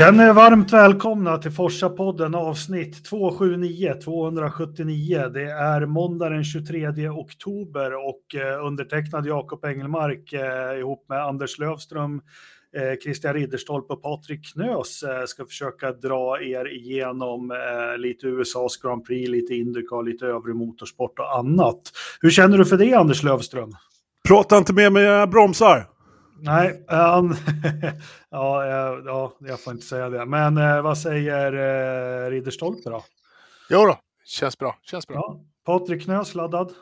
Känner er varmt välkomna till Forsa-podden avsnitt 279, 279. Det är måndag den 23 oktober och eh, undertecknad Jakob Engelmark eh, ihop med Anders Lövström, eh, Christian Ridderstolpe och Patrik Knös ska försöka dra er igenom lite USAs Grand Prix, lite Indycar, lite övrig motorsport och annat. Hur känner du för det Anders Lövström? Prata inte med mig, jag bromsar. Nej, han, ja, eh, ja, jag får inte säga det. Men eh, vad säger eh, Ridderstolpe då? Jo då, känns bra. Känns bra. Ja, Patrik Knös laddad?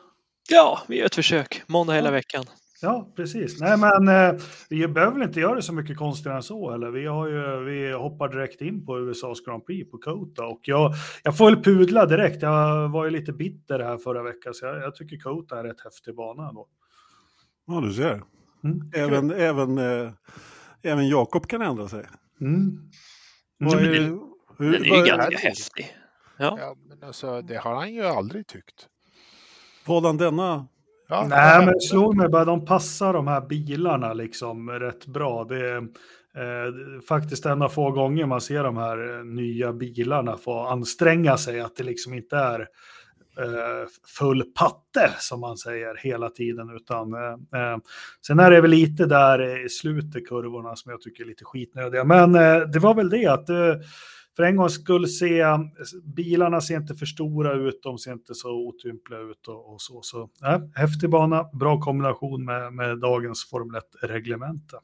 Ja, vi gör ett försök. Måndag hela Ja. veckan. Ja, precis. Nej, men eh, vi behöver väl inte göra det så mycket konstigare än så, eller? Vi, har ju, vi hoppar direkt in på USAs Grand Prix på Kota och jag, jag får väl pudla direkt. Jag var ju lite bitter här förra veckan, så jag, jag tycker Kota är rätt häftig bana ändå. Ja, du ser. Mm. Även, även, eh, även Jakob kan ändra sig. Mm. Vad men är, det- hur, Den är ju ganska häftig. Ja. Ja, men alltså, det har han ju aldrig tyckt. Vadan denna? Ja, Nej, men det slog mig bara, de passar de här bilarna liksom rätt bra. Det är eh, faktiskt en av få gånger man ser de här eh, nya bilarna få anstränga sig, att det liksom inte är eh, Eh, full patte som man säger hela tiden, utan eh, eh, sen är det väl lite där i slutet kurvorna som jag tycker är lite skitnödiga. Men eh, det var väl det att eh, för en gång skulle se, bilarna ser inte för stora ut, de ser inte så otympliga ut och, och så. så äh, häftig bana, bra kombination med, med dagens Formel 1-reglemente.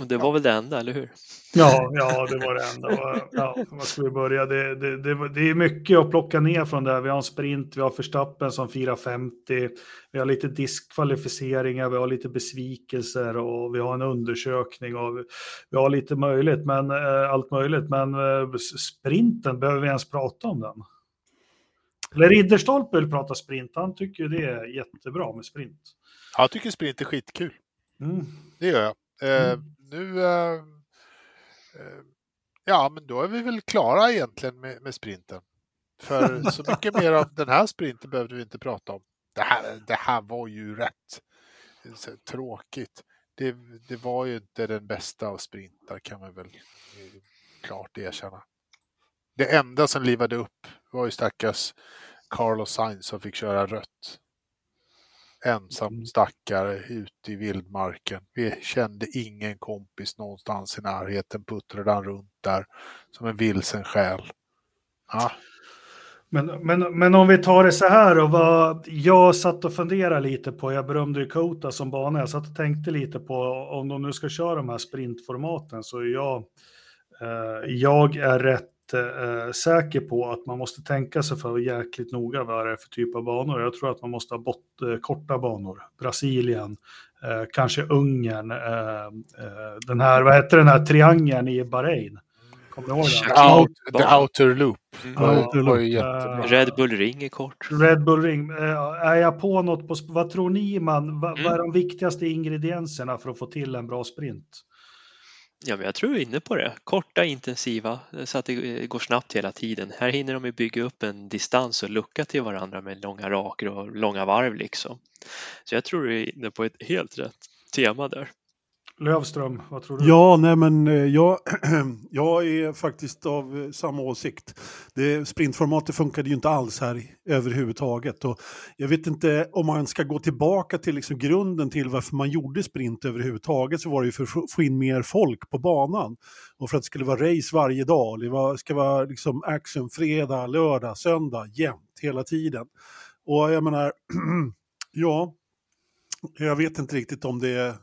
Och det var väl det enda, eller hur? Ja, ja, det var det enda. Ja, var ska vi börja? Det, det, det, det är mycket att plocka ner från det. här. Vi har en sprint, vi har Verstappen som 450, vi har lite diskvalificeringar, vi har lite besvikelser och vi har en undersökning och vi, vi har lite möjligt, men eh, allt möjligt. Men eh, sprinten, behöver vi ens prata om den? Eller Ridderstolpe vill prata sprint, han tycker det är jättebra med sprint. Jag tycker sprint är skitkul. Mm. Det gör jag. Eh, Mm. Nu... Ehm, ehm, ja, men då är vi väl klara egentligen med, med sprinten. För så mycket mer av den här sprinten behövde vi inte prata om. Det här, det här var ju rätt eh, så, tråkigt. Det, det var ju inte den bästa av sprintar kan man väl eh, klart erkänna. Det enda som livade upp var ju stackars Carlos Sainz som fick köra rött. Ensam Mm. stackare ute i vildmarken. Vi kände ingen kompis någonstans i närheten. Puttrade han runt där som en vilsen själ. Ja, Men, men, men om vi tar det så här och vad jag satt och funderade lite på, jag berömde ju Kota som bana, jag satt och tänkte lite på om de nu ska köra de här sprintformaten så är jag, eh, jag är rätt eh, säker på att man måste tänka sig för jäkligt noga vad det är för typ av banor. Jag tror att man måste ha bort, eh, korta banor, Brasilien, eh, kanske Ungern, eh, eh, den här, vad heter den här triangeln i Bahrain? Kommer du ihåg den? Out, the outer loop Mm. Outer loop. Red Bull Ring är kort. Red Bull Ring, eh, är jag på något på, vad tror ni man, vad, Mm. vad är de viktigaste ingredienserna för att få till en bra sprint? Ja, men jag tror vi är inne på det. Korta, intensiva, så att det eh, går snabbt hela tiden. Här hinner de ju bygga upp en distans och lucka till varandra med långa raker och långa varv liksom. Så jag tror du är inne på ett helt rätt tema där. Lövström, vad tror du? Ja, nej men eh, jag, jag är faktiskt av eh, samma åsikt. Det, sprintformatet funkade ju inte alls här överhuvudtaget. Och jag vet inte om man ska gå tillbaka till liksom grunden till varför man gjorde sprint överhuvudtaget så var det ju för att få- få in mer folk på banan. Och för att det skulle vara race varje dag. Det var, ska vara liksom action fredag, lördag, söndag, jämt, hela tiden. Och jag menar, ja, jag vet inte riktigt om det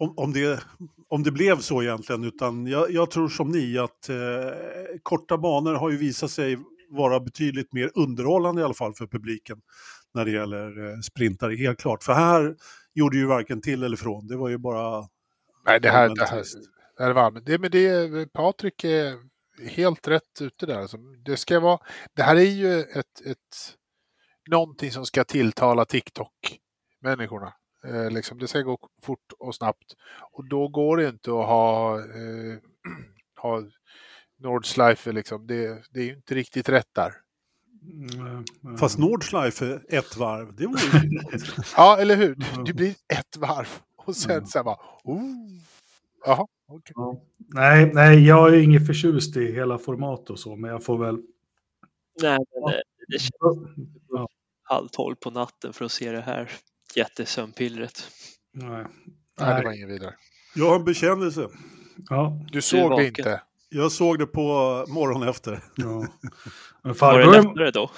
om, om, det, om det blev så egentligen, utan jag, jag tror som ni att eh, korta banor har ju visat sig vara betydligt mer underhållande i alla fall för publiken när det gäller eh, sprintare, helt klart. För här gjorde ju varken till eller från, det var ju bara... Nej, det här, det här, det här är varmt. Det, men det, Patrik är helt rätt ute där. Alltså, det, ska vara, det här är ju ett, ett, någonting som ska tilltala TikTok-människorna. Eh, liksom, det ska gå fort och snabbt. Och då går det inte att ha, eh, ha Nordschleife. Liksom. Det, det är ju inte riktigt rätt där. Mm, eh, Fast Nordschleife ett varv, det vore ju Ja, eller hur? Det blir ett varv och sen Mm. så här bara... Oh. Jaha, okej. Ja. Nej, nej, jag är ingen förtjust i hela format och så, men jag får väl... Nej, men det, det känns Ja, halv tolv på natten för att se det här jättesömnpillret. nej. Nej, det var ingen vidare. Jag har en bekännelse. Ja, Du såg det inte. Jag såg det på morgonen efter. ja. Men Var det lättare då?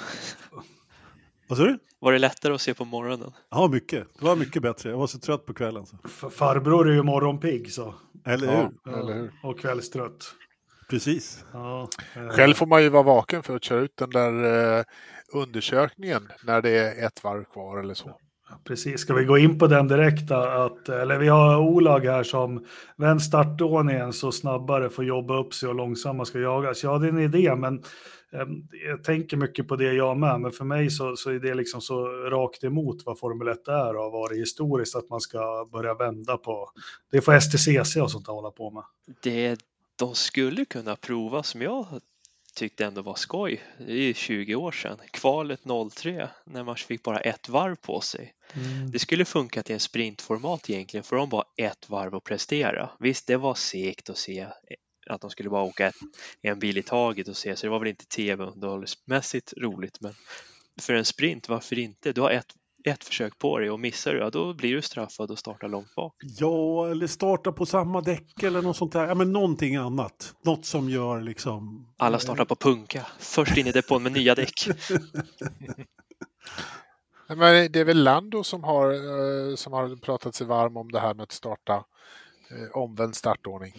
Vad sa du? Var det lättare att se på morgonen? Ja, mycket. Det var mycket bättre. Jag var så trött på kvällen. Så. f- farbror är ju morgonpigg så. Eller Ja, hur? eller hur? Och kvällstrött. Precis. Ja, eh, Själv får man ju vara vaken för att köra ut den där eh, undersökningen när det är ett varv kvar eller så. Precis, ska vi gå in på den direkt? Att, eller vi har Olag här som vänd startordningen så snabbare får jobba upp sig och långsammare ska jagas. Ja, det är en idé, men eh, jag tänker mycket på det jag med. Men för mig så, så är det liksom så rakt emot vad Formel 1 är och har varit historiskt att man ska börja vända på. Det får STCC och sånt att hålla på med. Det de skulle kunna prova som jag tyckte ändå var skoj, det är ju 20 år sedan, kvalet 03 när man fick bara ett varv på sig. Det skulle funka till en sprintformat egentligen för de bara ett varv att prestera. Visst, det var segt att se att de skulle bara åka ett, en bil i taget och se, så det var väl inte tv-underhållsmässigt roligt, men för en sprint, varför inte? Du har ett, ett försök på dig och missar du, ja då blir du straffad och startar långt bak. Ja, eller starta på samma däck eller något sånt där. Ja, men någonting annat. Något som gör liksom... Alla startar på punka, först in i depån med nya däck. Men det är väl Lando som har, eh, som har pratat sig varm om det här med att starta eh, omvänd startordning.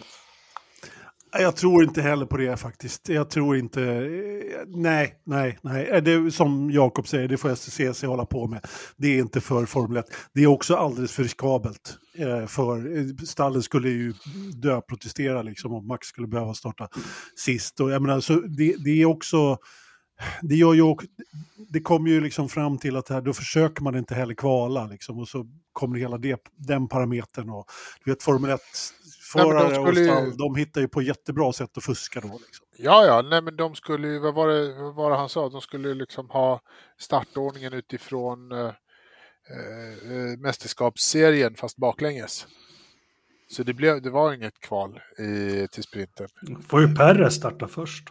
Jag tror inte heller på det faktiskt. Jag tror inte... Eh, nej, nej, nej. Eh, det som Jakob säger, det får STCC hålla på med. Det är inte för Formel 1. Det är också alldeles för riskabelt. Eh, för stallen skulle ju dö protestera liksom om Max skulle behöva starta sist. Och jag menar, så det, det är också... Det, gör ju, det kommer ju liksom fram till att här, då försöker man inte heller kvala liksom, och så kommer hela det, den parametern. Och, du vet Formel 1 Nej, men de ju- stall, de hittar ju på jättebra sätt att fuska då. Liksom. Ja, ja, nej men de skulle ju, vad var det, vad var det han sa, de skulle ju liksom ha startordningen utifrån eh, eh, mästerskapsserien fast baklänges. Så det, blev, det var inget kval i, till sprinten. Får ju Perres starta först.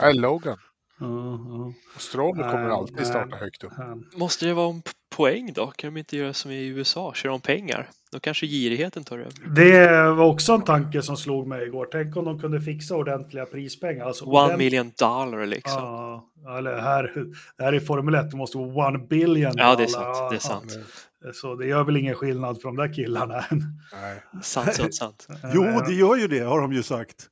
Nej, Logan. Och Stroll kommer Nej, alltid starta nej. högt upp. Måste det vara om poäng då? Kan de inte göra som i USA, köra om pengar? Då kanske girigheten tar över. Det var också en tanke som slog mig igår. Tänk om de kunde fixa ordentliga prispengar. Alltså, One ordent- million dollar liksom. Ja, eller här, här är Formel 1, det måste vara one billion. Ja, det är sant. Det är Ja, sant. Så det gör väl ingen skillnad för de där killarna. Nej, Sant, sant, sant. Jo, det gör ju det, har de ju sagt.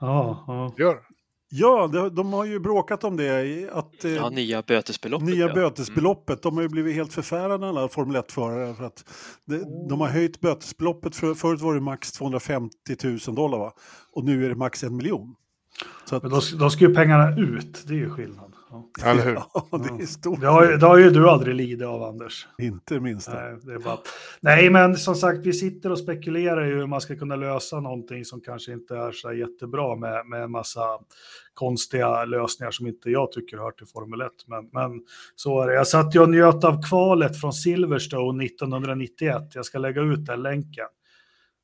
Ja, ja. gör. Ja, de, de har ju bråkat om det. Att, eh, Ja, nya bötesbeloppet. nya ja. bötesbeloppet, de har ju blivit helt förfärade alla Formel 1-förare. För att det, de har höjt bötesbeloppet, för, förut var det max 250 000 dollar va? Och nu är det max en miljon. Så att, Men då, då ska ju pengarna ut, det är ju skillnad. Ja. Eller hur? ja, det är stort. Det, har, ju- det har ju du aldrig lidit av, Anders. Inte minst. Nej, det är bara... Nej, men som sagt, vi sitter och spekulerar i hur man ska kunna lösa någonting som kanske inte är så jättebra med, med en massa konstiga lösningar som inte jag tycker hör till Formel 1. Men, men så är det. Jag satt ju och njöt av kvalet från Silverstone 1991. Jag ska lägga ut den länken.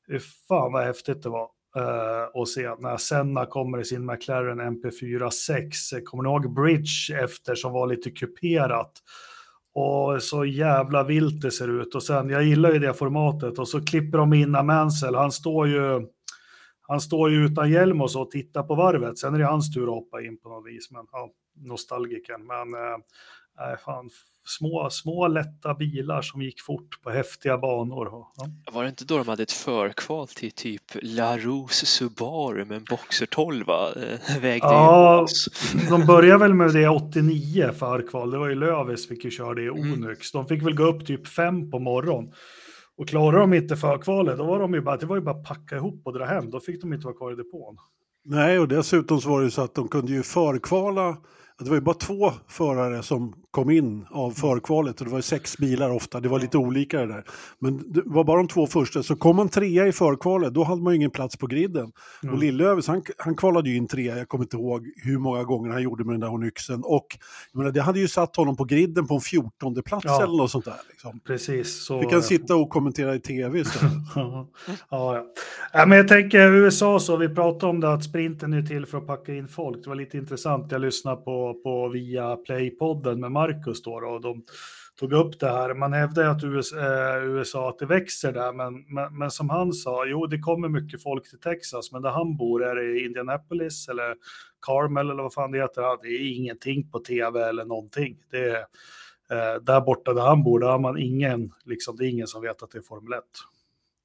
Fy Fan vad häftigt det var uh, att se när Senna kommer i sin McLaren MP4 6. Eh, kommer ni ihåg Bridge efter som var lite kuperat? Och så jävla vilt det ser ut. Och sen, jag gillar ju det formatet. Och så klipper de in Mansell. Han står ju, han står ju utan hjälm och så och tittar på varvet. Sen är det hans tur att hoppa in på något vis. Men ja, nostalgiken. Men uh, nej, fan, små, små lätta bilar som gick fort på häftiga banor. Ja. Var det inte då de hade ett förkval till typ LaRose Subaru med en Boxer 12 va? Eh, Vägde Ja. De började väl med det 89 förkval. Det var ju Lövis fick ju köra det i Mm. Onyx. De fick väl gå upp typ fem på morgon. Och klarade de inte förkvalet, då var de ju bara, det var ju bara att packa ihop och dra hem. Då fick de inte vara kvar i depån. Nej, och dessutom så var det ju så att de kunde ju förkvala det var ju bara två förare som kom in av förkvalet och det var ju sex bilar ofta, det var lite olika det där. Men det var bara de två första, så kom man trea i förkvalet, då hade man ju ingen plats på griden. Mm. Och Lillövis, han, han kvalade ju in trea, jag kommer inte ihåg hur många gånger han gjorde med den där onyxen. Och jag menar, det hade ju satt honom på griden på en fjortonde plats Ja. eller något sånt där. Liksom. Precis. Så Vi kan sitta och kommentera i tv istället. ja, ja. ja, men jag tänker USA så, vi pratade om det att sprinten är till för att packa in folk. Det var lite intressant, jag lyssnade på, på via Play-podden med Marcus då, då och de tog upp det här. Man hävdar att USA, eh, USA att det växer där, men, men, men som han sa, jo det kommer mycket folk till Texas, men där han bor är det Indianapolis eller Carmel eller vad fan det heter. Det är ingenting på tv eller någonting. Det är, eh, där borta där han bor, där har man ingen, liksom, det är ingen som vet att det är Formel 1.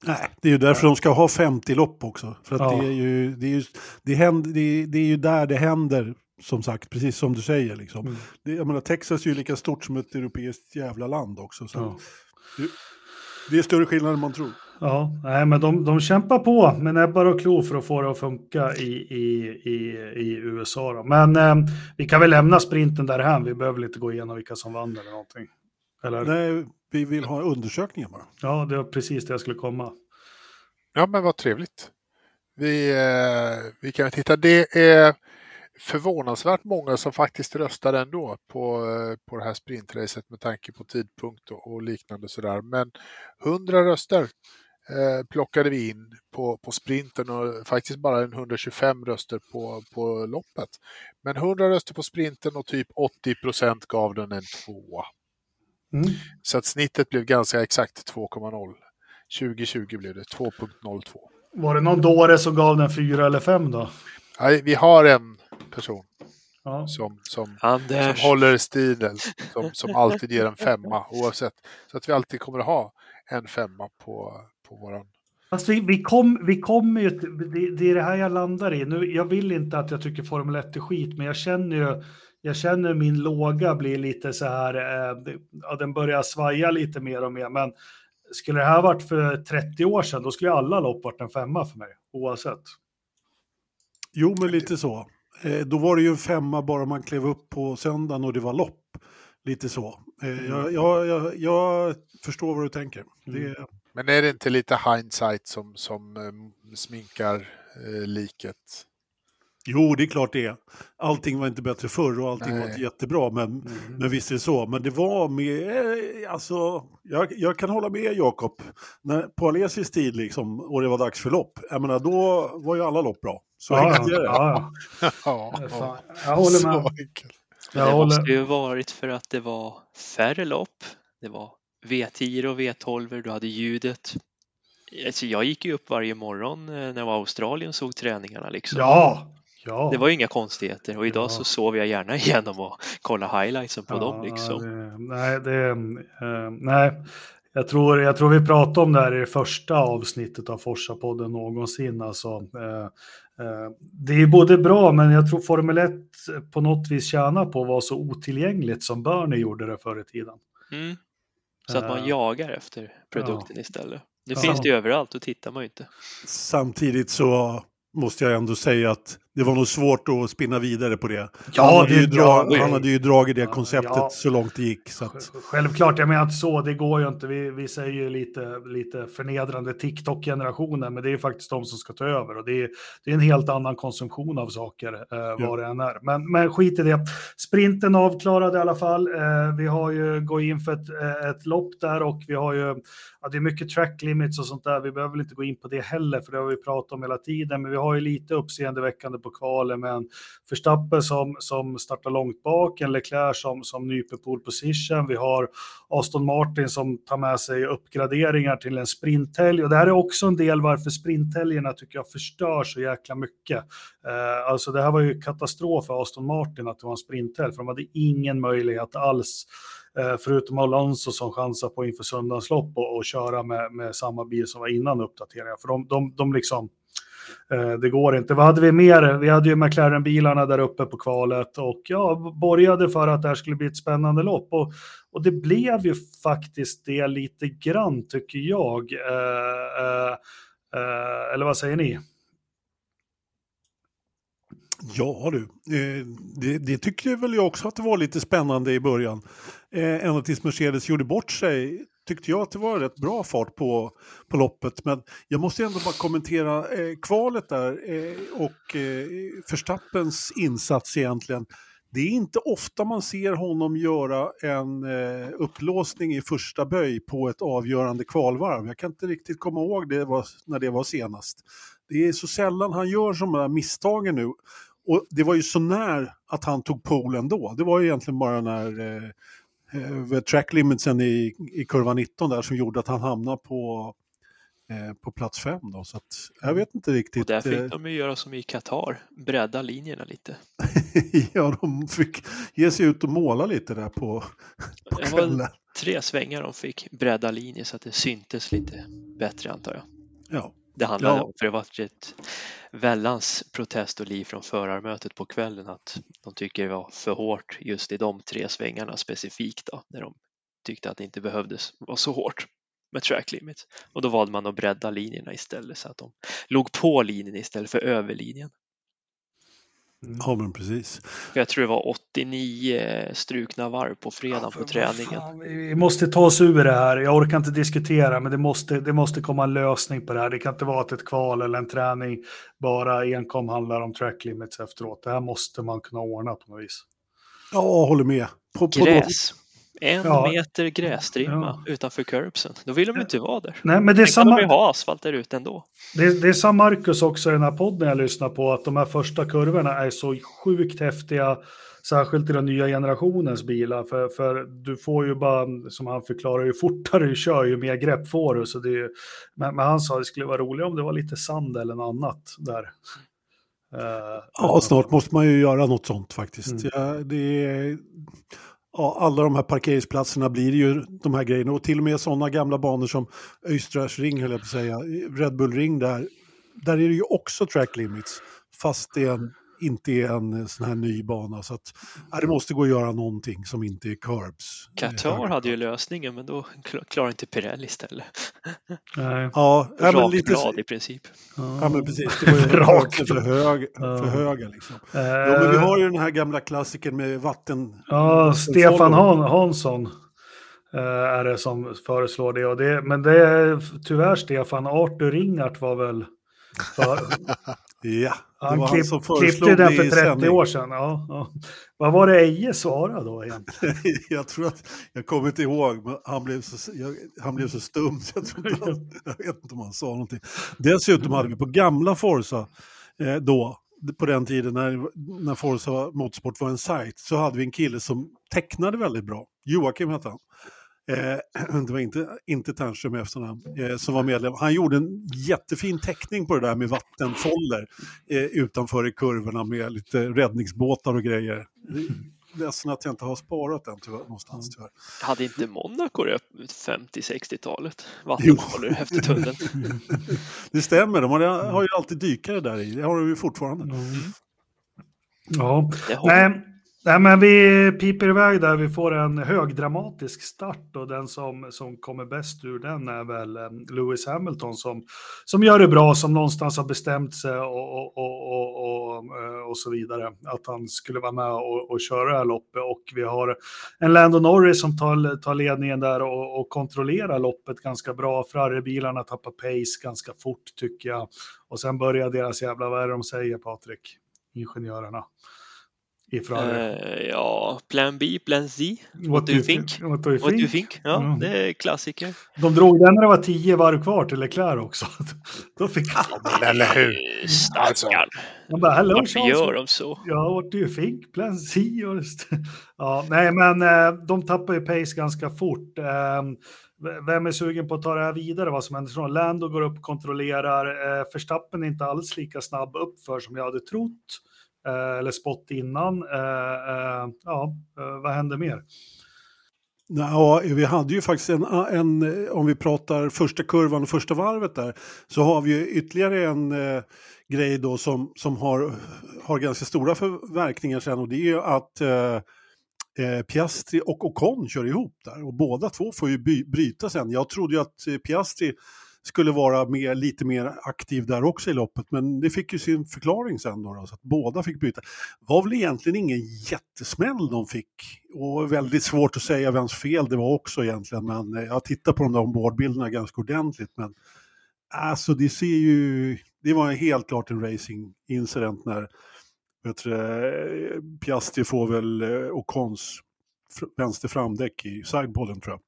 Nej, det är ju därför de ska ha 50 lopp också. För att Ja. det, är ju, det, är ju, det, händer, det, är, det är ju där det händer, som sagt, precis som du säger. Liksom. Mm. Det, jag menar, Texas är ju lika stort som ett europeiskt jävla land också. Så Ja. det, det är större skillnad än man tror. Ja, nej, men de, de kämpar på med näbbar och klor för att få det att funka i, i, i, i USA. Då. Men eh, vi kan väl lämna sprinten därhän. Vi behöver inte gå igenom vilka som vann eller någonting. Eller? Nej, vi vill ha undersökningar bara. Ja, det var precis det jag skulle komma. Ja, men vad trevligt. Vi, eh, vi kan titta. Det är förvånansvärt många som faktiskt röstar ändå på, eh, på det här sprintracet med tanke på tidpunkt och, och liknande sådär. Men 100 röster eh, plockade vi in på, på sprinten och faktiskt bara en 125 röster på, på loppet. Men 100 röster på sprinten och typ 80 procent gav den en tvåa. Mm. Så att snittet blev ganska exakt 2,0. 2020 blev det 2.02. Var det någon dåre som gav den fyra eller fem då? Nej, vi har en person Ja. som, som, som håller stilen, som, som alltid ger en femma oavsett. Så att vi alltid kommer att ha en femma på, på våran... Fast vi, vi, kom, vi kommer ju det, det är det här jag landar i. Nu, jag vill inte att jag tycker Formel 1 är skit, men jag känner ju, jag känner min låga blir lite så här, eh, ja, den börjar svaja lite mer och mer, men skulle det här varit för 30 år sedan, då skulle alla lopp varit en femma för mig, oavsett. Jo, men lite så. Eh, då var det ju en femma bara man klev upp på söndagen och det var lopp. Lite så. Eh, jag, jag, jag, jag förstår vad du tänker. Det, Men är det inte lite hindsight som, som eh, sminkar liket? Jo, det är klart det är. Allting var inte bättre förr och allting var Nej. inte jättebra. Men, men visst är det så. Men det var med, eh, alltså, jag, jag kan hålla med Jakob. På Alesis tid liksom, och det var dags för lopp, jag menar, då var ju alla lopp bra. Så Ja, enkelt är det. ja, Ja, ja. Jag håller med. Så enkelt. Jag det måste håller. ju varit för att det var färre lopp. Det var V10 och V12, du hade ljudet. Alltså jag gick ju upp varje morgon eh, när jag var i Australien och såg träningarna liksom. Ja, ja. Det var ju inga konstigheter och idag Ja. så sov jag gärna igenom och kolla highlightsen på dem liksom. Det, nej, det, eh, nej. Jag tror, jag tror vi pratade om det här i det första avsnittet av Forsa-podden någonsin. Alltså, eh, eh, det är både bra, men jag tror Formel 1 på något vis tjänar på att vara så otillgängligt som Bernie gjorde det förr i tiden. Mm. Så att man Eh, jagar efter produkten istället. Nu Ja. finns det ju överallt, då tittar man ju inte. Samtidigt så måste jag ändå säga att det var nog svårt att spinna vidare på det. Ja, han, hade det- ju dra- ja, han hade ju dragit det Ja, konceptet ja. så långt det gick. Så att, Självklart, jag menar inte så, det går ju inte. Vi, vi säger ju lite, lite förnedrande TikTok-generationen, men det är ju faktiskt de som ska ta över och det är, det är en helt annan konsumtion av saker, eh, vad det än är. Men, men skit i det. Sprinten avklarad i alla fall. Eh, vi har ju gått in för ett, eh, ett lopp där och vi har ju, ja, det är mycket track limits och sånt där. Vi behöver väl inte gå in på det heller, för det har vi pratat om hela tiden, men vi har ju lite uppseendeväckande på kvalen med en Verstappen som, som startar långt bak, en Leclerc som, som nyper pole position. Vi har Aston Martin som tar med sig uppgraderingar till en sprinthelg. Och det här är också en del varför sprinthelgerna tycker jag förstör så jäkla mycket. Eh, alltså det här var ju katastrof för Aston Martin att det var en sprinthelg, för de hade ingen möjlighet alls eh, förutom Alonso som chansar på inför söndagslopp och, och köra med, med samma bil som var innan uppdateringen. För de, de, de liksom, Eh, det går inte. Vad hade vi mer? Vi hade ju McLaren-bilarna där uppe på kvalet och ja, borgade för att det här skulle bli ett spännande lopp. Och, och det blev ju faktiskt det lite grann, tycker jag. Eh, eh, eh, eller vad säger ni? Ja du, eh, det, det tyckte väl jag också att det var lite spännande i början. Eh, Ända tills Mercedes gjorde bort sig tyckte jag att det var rätt bra fart på, på loppet. Men jag måste ändå bara kommentera eh, kvalet där eh, och eh, Förstappens insats egentligen. Det är inte ofta man ser honom göra en eh, upplåsning i första böj på ett avgörande kvalvarv. Jag kan inte riktigt komma ihåg det var, när det var senast. Det är så sällan han gör sådana här misstagen nu. Och det var ju så när att han tog polen då. Det var ju egentligen bara när eh, eh, track limitsen i, i kurva 19 där som gjorde att han hamnade på, eh, på plats 5 då. Så att, jag vet inte riktigt. Och där fick eh, de ju göra som i Qatar, bredda linjerna lite. ja, de fick ge sig ut och måla lite där på, på Det var kvällen. tre svängar de fick bredda linjer så att det syntes lite bättre antar jag. Ja. Det handlade Ja. om, för det var ett väldans protest och liv från förarmötet på kvällen att de tycker det var för hårt just i de tre svängarna specifikt då, när de tyckte att det inte behövdes vara så hårt med track limits. Och då valde man att bredda linjerna istället så att de låg på linjen istället för över linjen. Ja, men precis. Jag tror det var 89 strukna varv på fredagen på Vad träningen. fan, vi måste ta oss ur det här. Jag orkar inte diskutera, men det måste, det måste komma en lösning på det här. Det kan inte vara att ett kval eller en träning bara enkom handlar om track limits efteråt. Det här måste man kunna ordna på något vis. Ja, håller med. På, på Gräs. En Ja. meter grässtrimma utanför curbsen. Då vill de inte vara där. Nej, men det är Sen kan de samma... ju ha asfalt där ute ändå. Det, det sa Marcus också i den här podden jag lyssnar på, att de här första kurvorna är så sjukt häftiga, särskilt i den nya generationens bilar, för, för du får ju bara, som han förklarar, ju fortare du kör, ju mer grepp får du. Så det är, ju- men, men han sa att det skulle vara roligt om det var lite sand eller något annat där. Eh, Ja, snart måste man ju göra något sånt faktiskt. Mm. Ja, det är, ja, alla de här parkeringsplatserna blir ju de här grejerna. Och till och med sådana gamla banor som Östras ring, höll jag på att säga, Red Bull ring där, där är det ju också track limits, fast det är en, inte är en sån här ny bana. Så att, det måste gå att göra någonting som inte är curbs. Qatar hade ju lösningen men då kl- klarar inte Pirelli istället. nej, Ja, ja men lite... blad i princip. Ja men precis, det var ju Rakt. för, hög, för höga liksom. Eh, Ja, men vi har ju den här gamla klassikern med vatten... Ja, Stefan. Han, Hansson eh, är det som föreslår det. Och det. Men det är tyvärr Stefan, Arthur Ringart var väl... För, Ja, det han var han klipp, som klippte det för i 30 sändning. år sedan. Ja, ja. Vad var det Eje svarade då egentligen? jag tror att, jag kommer inte ihåg, men han blev så, jag, han blev så stum så jag, tror inte han, jag vet inte om han sa någonting. Dessutom hade vi på gamla Forza eh, då, på den tiden när, när Forza Motorsport var en sajt, så hade vi en kille som tecknade väldigt bra. Joakim hette han. Eh, det var inte, inte Ternström i efternamn, eh, som var medlem. Han gjorde en jättefin teckning på det där med vattenfoller eh, utanför i kurvorna med lite räddningsbåtar och grejer. Ledsen att jag inte har sparat den tyvärr, någonstans tyvärr. Hade inte Monaco det 50-60-talet? Vattenfallor efter tunneln. Det stämmer, de har, har ju alltid dykare där i. Det har de ju fortfarande. Ja, Det har nej, nej, men vi piper iväg där. Vi får en högdramatisk start och den som, som kommer bäst ur den är väl eh, Lewis Hamilton som, som gör det bra, som någonstans har bestämt sig och, och, och, och, och, eh, och så vidare. Att han skulle vara med och, och köra det här loppet och vi har en Lando Norris som tar, tar ledningen där och, och kontrollerar loppet ganska bra. Ferrari-bilarna tappar pace ganska fort tycker jag. Och sen börjar deras jävla, vad är det de säger Patrik? Ingenjörerna i Ferrari. Eh, ja, Plan B, Plan Z. What do you think? What do you What do you think? think? Ja, Mm. det är klassiker. De drog den när det var tio varv kvar till Leclerc också. Då fick Men eller hur? Eh, Stackarn. han bara, hello Varför Charles. gör de så? Ja, what do you think? Plan C? Ja, nej, men eh, de tappar ju pace ganska fort. Eh, vem är sugen på att ta det här vidare? Vad som händer? Lando går upp, kontrollerar. Eh, Verstappen är inte alls lika snabb uppför som jag hade trott. Eh, eller spott innan. Eh, eh, ja, vad händer mer? Ja, vi hade ju faktiskt en, en, om vi pratar första kurvan och första varvet där, så har vi ju ytterligare en eh, grej då som, som har, har ganska stora förverkningar sen och det är ju att eh, Piastri och Ocon kör ihop där och båda två får ju by, bryta sen. Jag trodde ju att Piastri skulle vara mer, lite mer aktiv där också i loppet. Men det fick ju sin förklaring sen då, då så att båda fick byta. Det var väl egentligen ingen jättesmäll de fick. Och väldigt svårt att säga vems fel det var också egentligen. Men eh, jag tittar på de där ombordbilderna ganska ordentligt. Men alltså det ser ju, det var helt klart en racing incident när vet du, Piastri får väl eh, Ocons vänster framdäck i sidepodden tror jag.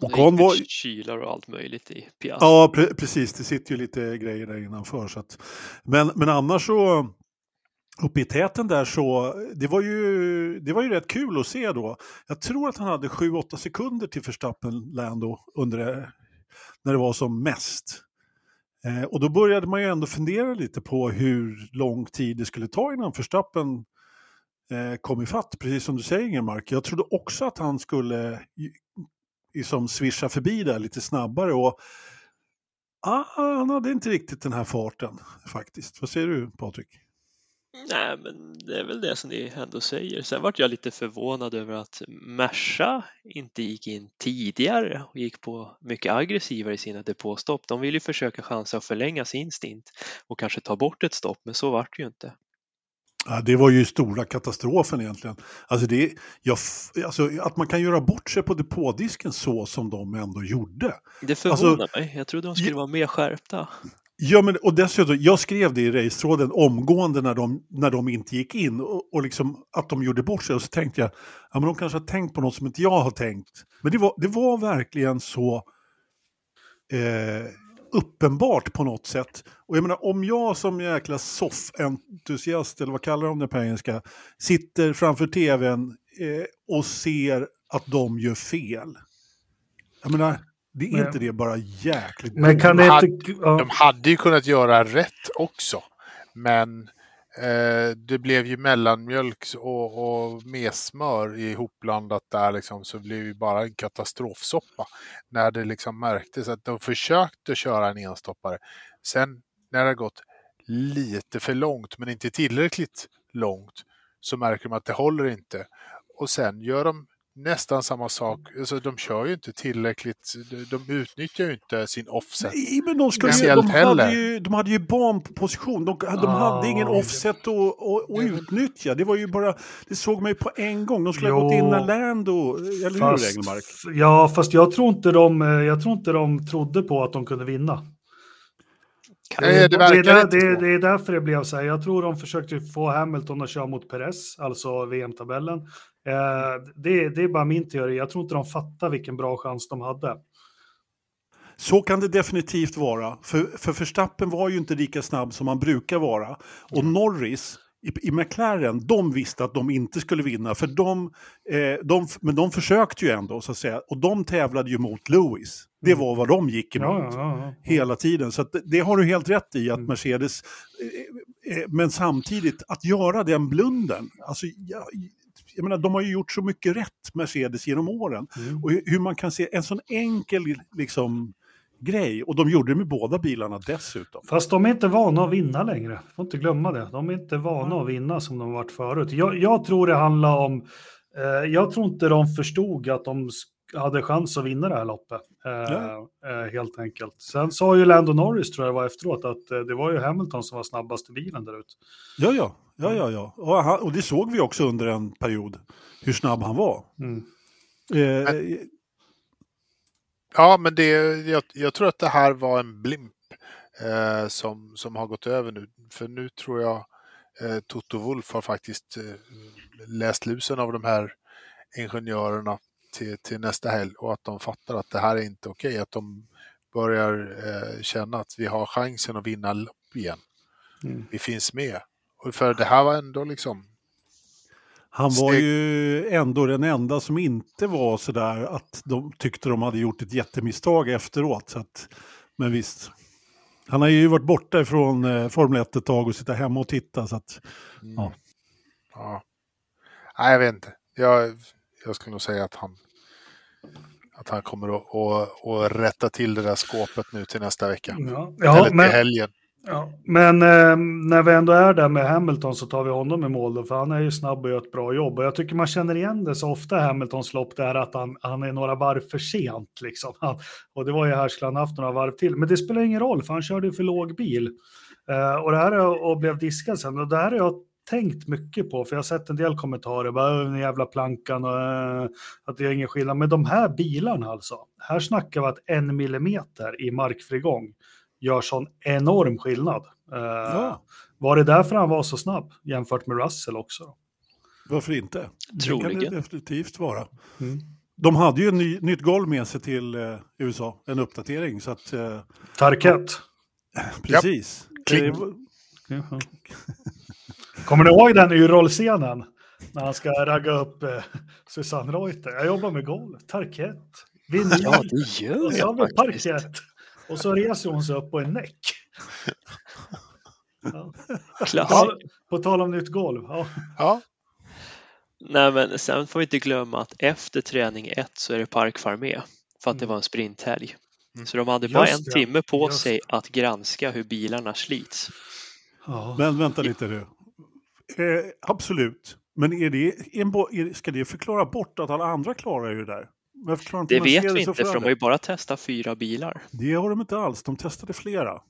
Ocon var... Kylar och allt möjligt i Piastri. Ja, pre precis. Det sitter ju lite grejer där innanför. Så att... men, men annars så, uppe i täten där så, det var, ju, det var ju rätt kul att se då. Jag tror att han hade 7-8 sekunder till Verstappen Lando under det, när det var som mest. Eh, och då började man ju ändå fundera lite på hur lång tid det skulle ta innan Verstappen eh, kom ifatt, precis som du säger Ingemark. Jag trodde också att han skulle liksom svischa förbi där lite snabbare och ah, han hade inte riktigt den här farten faktiskt. Vad säger du Patrik? Nej, men det är väl det som ni ändå säger. Sen vart jag lite förvånad över att Merca inte gick in tidigare och gick på mycket aggressivare i sina depåstopp. De vill ju försöka chansa att förlänga sin stint och kanske ta bort ett stopp, men så vart det ju inte. Ja, det var ju stora katastrofen egentligen. Alltså, det, jag, alltså att man kan göra bort sig på depådisken så som de ändå gjorde. Det förvånar alltså, mig. Jag trodde de skulle vara mer skärpta. Ja, men och dessutom, jag skrev det i racetråden omgående när de, när de inte gick in och, och liksom att de gjorde bort sig. Och så tänkte jag, ja men de kanske har tänkt på något som inte jag har tänkt. Men det var, det var verkligen så eh, uppenbart på något sätt. Och jag menar, om jag som jäkla soff-entusiast, eller vad kallar de det på engelska, sitter framför tvn eh, och ser att de gör fel. Jag menar, det är men, inte det bara jäkligt men kan de, det hade, inte, ja. de hade ju kunnat göra rätt också. Men eh, det blev ju mellanmjölk och, och smör ihopblandat där liksom, så blev det bara en katastrofsoppa. När det liksom märktes att de försökte köra en enstoppare. Sen när det har gått lite för långt, men inte tillräckligt långt, så märker de att det håller inte. Och sen gör de nästan samma sak. Alltså, de kör ju inte tillräckligt, de utnyttjar ju inte sin offset. Nej, men de, skulle, de, hade ju, de hade ju barn på position, de, de ah, hade ingen offset att, att, utnyttja. Det var ju bara, det såg man ju på en gång. De skulle jo, ha gått in när Lando, eller fast, hur Engelmark? Ja, fast jag tror, inte de, jag tror inte de trodde på att de kunde vinna. Det, det, det, är där, det, det, är därför det blev så här. Jag tror de försökte få Hamilton att köra mot Perez, alltså VM-tabellen. Eh, det, det, är bara min teori. Jag tror inte de fattar vilken bra chans de hade. Så kan det definitivt vara. För, för Verstappen var ju inte lika snabb som han brukar vara. Och Norris i, i McLaren, de visste att de inte skulle vinna. För de, eh, de, men de försökte ju ändå, så att säga. Och de tävlade ju mot Lewis. Det var vad de gick emot ja, ja, ja, hela tiden. Så det, det har du helt rätt i, att mm. Mercedes... Eh, eh, men samtidigt, att göra den blunden. Alltså, jag, jag menar, de har ju gjort så mycket rätt, Mercedes, genom åren. Mm. Och hur man kan se en sån enkel liksom, grej. Och de gjorde det med båda bilarna dessutom. Fast de är inte vana att vinna längre. Får inte glömma det. De är inte vana att vinna som de varit förut. Jag, jag tror det handlar om... Eh, jag tror inte de förstod att de hade chans att vinna det här loppet. Eh, ja. eh, helt enkelt. Sen sa ju Lando Norris, tror jag det var efteråt, att eh, det var ju Hamilton som var snabbast i bilen där ute. Ja, ja, ja, ja, ja. Och, han, och, det såg vi också under en period, hur snabb han var. Mm. Eh, ja, men det, jag, jag, tror att det här var en blimp eh, som, som har gått över nu. För nu tror jag eh, Toto Wolf har faktiskt läst lusen av de här ingenjörerna till, till nästa helg och att de fattar att det här är inte okej. Okay, att de börjar eh, känna att vi har chansen att vinna lopp igen. Mm. Vi finns med. För det här var ändå liksom... Han var steg... ju ändå den enda som inte var sådär att de tyckte de hade gjort ett jättemisstag efteråt. Så att, men visst, han har ju varit borta ifrån eh, Formel 1 ett tag och sitta hemma och titta. Så att, mm. ja. ja. Nej, jag vet inte. Jag, jag skulle nog säga att han, att han kommer att, att, att rätta till det där skåpet nu till nästa vecka. Ja, ja Eller till men, helgen. Ja, men eh, när vi ändå är där med Hamilton så tar vi honom i mål då, för han är ju snabb och gör ett bra jobb. Och jag tycker man känner igen det så ofta i Hamiltons lopp, det är att han, han är några varv för sent. Liksom. Han, och det var ju här skulle han haft några varv till. Men det spelar ingen roll, för han körde ju för låg bil. Eh, och det här är, och blev diskad sen. Och det här har jag tänkt mycket på, för jag har sett en del kommentarer, bara äh, den jävla plankan och eh, att det är ingen skillnad. Men de här bilarna alltså, här snackar vi att en millimeter i markfrigång gör sån enorm skillnad. Eh, Ja. Var det därför han var så snabb jämfört med Russell också? Varför inte? Det kan Troligen. det definitivt vara. Mm. De hade ju en ny, nytt golv med sig till eh, USA, en uppdatering. Så att, eh, Tarkett. precis. Jaha. Kommer ni ihåg den Yrrol-scenen? När han ska ragga upp eh, Susanne Reuter. Jag jobbar med golv. Tarkett. Vinyl. Ja, det gör jag faktiskt. parkett. Och så reser hon sig upp på en näck. Ja. Klass. På tal om nytt golv. Ja. Ja, Nej, men sen får vi inte glömma att efter träning ett så är det parkfarm med för att det Mm. var en sprinthelg. Mm. Så de hade bara Just en det, timme på just sig att granska hur bilarna slits. Ja. Men vänta lite nu. Eh, absolut. Men är det är, ska det förklara bort att alla andra klarar ju det där? Det vet vi inte för de har ju bara testat fyra bilar. Det har de inte alls. De testade flera.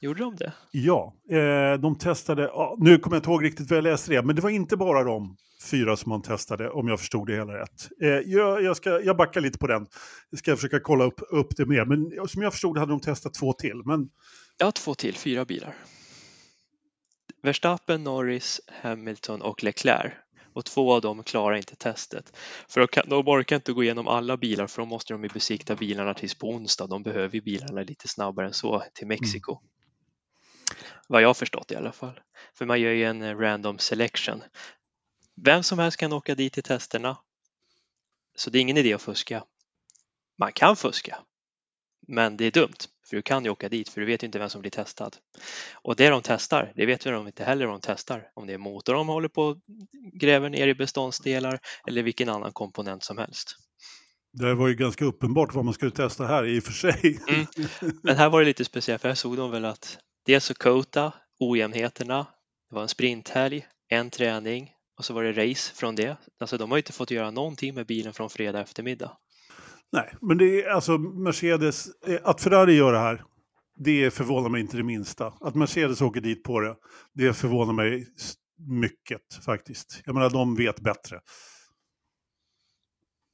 Gjorde de det? Ja, eh, de testade, ja, nu kommer jag inte ihåg riktigt vad jag läste det, men det var inte bara de fyra som man testade, om jag förstod det hela rätt. Eh, jag, jag, ska, jag backar lite på den, jag ska försöka kolla upp, upp det mer, men som jag förstod hade de testat två till. Men Ja, två till, fyra bilar. Verstappen, Norris, Hamilton och Leclerc. Och två av dem klarar inte testet. För de, kan, de orkar inte gå igenom alla bilar för då måste de ju besikta bilarna tills på onsdag. De behöver ju bilarna lite snabbare än så till Mexiko. Vad jag förstått i alla fall. För man gör ju en eh, random selection. Vem som helst kan åka dit till testerna. Så det är ingen idé att fuska. Man kan fuska. Men det är dumt, för du kan ju åka dit för du vet ju inte vem som blir testad. Och det de testar, det vet vi de inte heller vad de testar. Om det är motor de håller på och gräver ner i beståndsdelar eller vilken annan komponent som helst. det var ju ganska uppenbart vad man skulle testa här i och för sig. Mm. Men här var det lite speciellt, för här såg de väl att dels så coata ojämnheterna, det var en sprinthelg, en träning och så var det race från det. Alltså de har ju inte fått göra någonting med bilen från fredag eftermiddag. Nej, men det är alltså Mercedes, eh, att Ferrari gör det här, det förvånar mig inte det minsta. Att Mercedes åker dit på det, det förvånar mig mycket faktiskt. Jag menar, de vet bättre.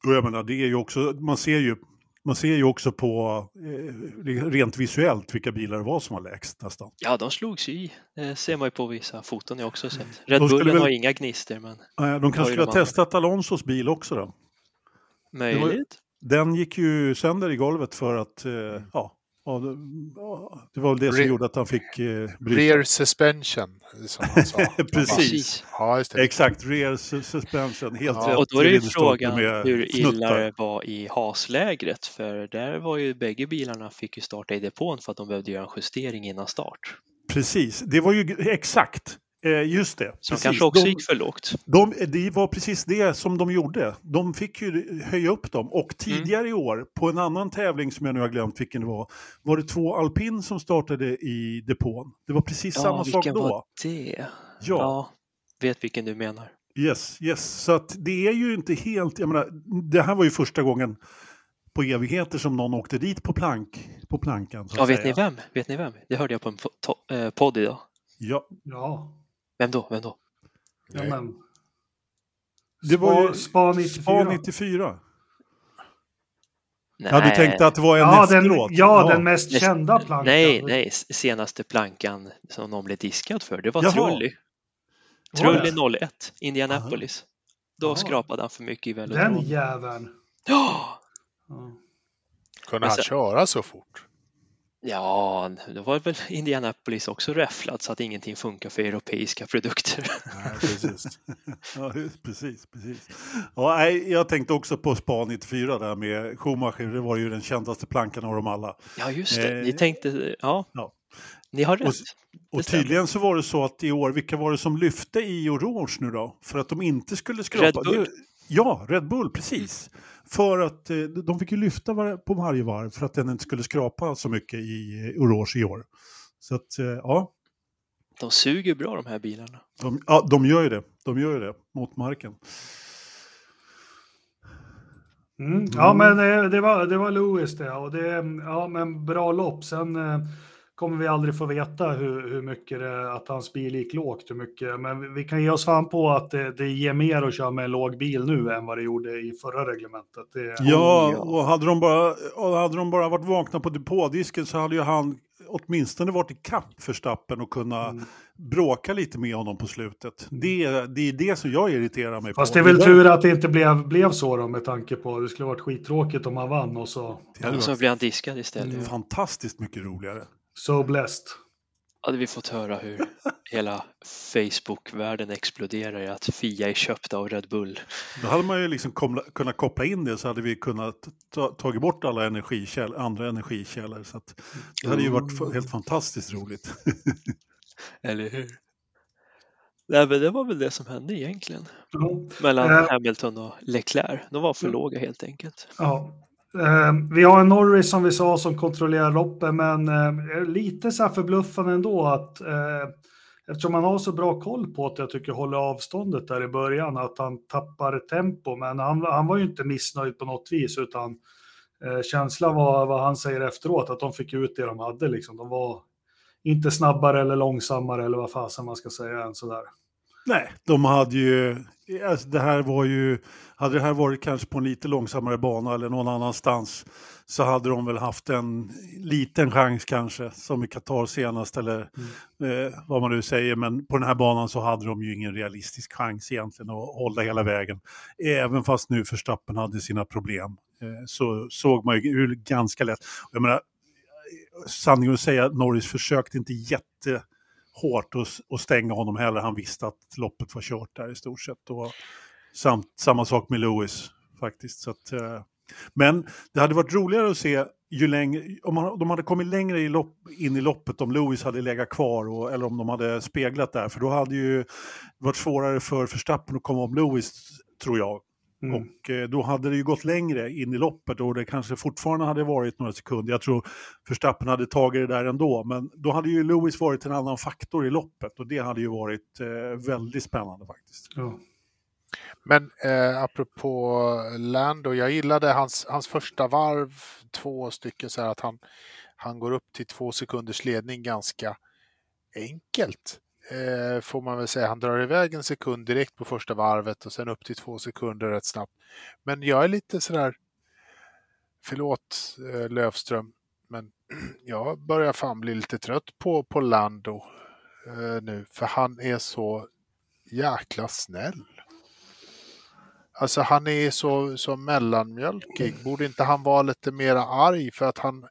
Och jag menar, det är ju också, man ser ju, man ser ju också på, eh, rent visuellt, vilka bilar det var som var lägst nästan. Ja, de slogs ju i. Det ser man ju på vissa foton jag också sett. Red De skulle Bullen väl- har inga gnister, men Eh, De kanske skulle ha testat Alonsos bil också då. möjligt. Den gick ju sönder i golvet för att, eh, ja, ja, det, var väl det som Re- gjorde att han fick eh, bryta. rear suspension, som han sa. Precis. Ja, just det. Exakt, rear su- suspension, helt Ja. rätt. Och då är det ju frågan med hur illa det var i haslägret för där var ju bägge bilarna fick ju starta i depån för att de behövde göra en justering innan start. Precis, det var ju exakt, just det. Så precis. kanske också de, gick för lågt. de, det var precis det som de gjorde. De fick ju höja upp dem. Och tidigare i år, på en annan tävling som jag nu har glömt vilken det var, var det två alpin som startade i depån. Det var precis samma sak vilken då. var det? Ja, Ja, vet vilken du menar. yes, yes. Så att det är ju inte helt, jag menar, det här var ju första gången på evigheter som någon åkte dit på, plank, på plankan. Så Ja, vet säga. ni vem? Vet ni vem? Det hörde jag på en eh, podd idag. Ja, Ja, Vem då? Vem då? ja men. Det var ju Spa, Spa 94. Spa 94. Nej, Ja, du tänkte att det var en Ja, den, efteråt? ja, den mest Nej, kända plankan. Nej, nej, senaste plankan som någon blev diskad för, det var Jaha. Trulli. Trulli 01, Indianapolis. Då Jaha. skrapade han för mycket i Den velodrom. jäveln. Ja, Ja. Kunde han sen- köra så fort? Ja, då var väl Indianapolis också räfflad så att ingenting funkar för europeiska produkter. Nej, precis. Ja, precis, precis. Ja, jag tänkte också på Spa 94 där med Schumacher. Det var ju den kändaste plankan av dem alla. Ja, just det. Ni Eh, tänkte, ja, ja. ni har rätt. Och- Och tydligen så var det så att i år, vilka var det som lyfte i orange nu då? För att de inte skulle skrapa. Red Bull. Ja, Red Bull, precis. För att eh, de fick ju lyfta var, på varje varv för att den inte skulle skrapa så mycket i eh, orange i år. Så att, eh, ja, De suger bra de här bilarna. de, ja, de gör ju det. De gör ju det mot marken. Mm. Ja, men det, det, var, det var Lewis det. Och det ja, men bra lopp. Sen eh, kommer vi aldrig få veta hur, hur mycket det, att hans bil gick lågt. Hur mycket, men vi- vi kan ge oss fan på att det, det ger mer att köra med en låg bil nu än vad det gjorde i förra reglementet. Det, Ja, och hade de, bara, och hade de bara varit vakna på depådisken så hade ju han åtminstone varit i kapp för stappen och kunna Mm. bråka lite med honom på slutet. Det, det är det som jag irriterar mig Fast på. det är väl tur att det inte blev, blev så då med tanke på det skulle varit skittråkigt om han vann och så. Det hade Och så blir han diskad istället. Mm. fantastiskt mycket roligare. So blessed. Hade vi fått höra hur hela Facebook-världen exploderar i att Fia är köpt av Red Bull. Då hade man ju liksom komla, kunnat koppla in det så hade vi kunnat ta, tagit bort alla energikäll, andra energikällor. Så att det hade ju varit Mm. helt fantastiskt roligt. Eller hur? Nej, men det var väl det som hände egentligen. Ja. Mellan Eh. Hamilton och Leclerc. De var för Mm. låga helt enkelt. Ja. Ehm, vi har en Norris som vi sa som kontrollerar loppet, men ehm, lite så här förbluffande ändå att ehm, eftersom han har så bra koll på att jag tycker håller avståndet där i början, att han tappar tempo. Men han, han var ju inte missnöjd på något vis, utan eh, känslan var vad han säger efteråt, att de fick ut det de hade. Liksom. De var inte snabbare eller långsammare eller vad fasen man ska säga än sådär. Nej, de hade ju, alltså det här var ju, hade det här varit kanske på en lite långsammare bana eller någon annanstans så hade de väl haft en liten chans kanske, som i Qatar senast eller eh, vad man nu säger. Men på den här banan så hade de ju ingen realistisk chans egentligen att hålla hela vägen. Även fast nu Verstappen hade sina problem eh, så såg man ju ganska lätt, jag menar, sanningen att säga, Norris försökte inte hårt att, att stänga honom heller. Han visste att loppet var kört där i stort sett. Och samt, samma sak med Lewis faktiskt. Så att, eh, men det hade varit roligare att se ju längre, om man, de hade kommit längre i lopp, in i loppet om Lewis hade legat kvar och, eller om de hade speglat där. För då hade ju varit svårare för Verstappen att komma om Lewis, tror jag. Mm. Och eh, då hade det ju gått längre in i loppet och det kanske fortfarande hade varit några sekunder. Jag tror Verstappen hade tagit det där ändå, men då hade ju Lewis varit en annan faktor i loppet och det hade ju varit eh, väldigt spännande faktiskt. Ja. Men eh, apropå Lando, jag gillade hans, hans första varv, två stycken, så här att han, han går upp till två sekunders ledning ganska enkelt. Eh, får man väl säga. Han drar iväg en sekund direkt på första varvet och sen upp till två sekunder rätt snabbt. Men jag är lite sådär, förlåt eh, Lövström, men jag börjar fan bli lite trött på, på Lando eh, nu, för han är så jäkla snäll. Alltså han är så, så mellanmjölkig. Borde inte han vara lite mera arg för att han,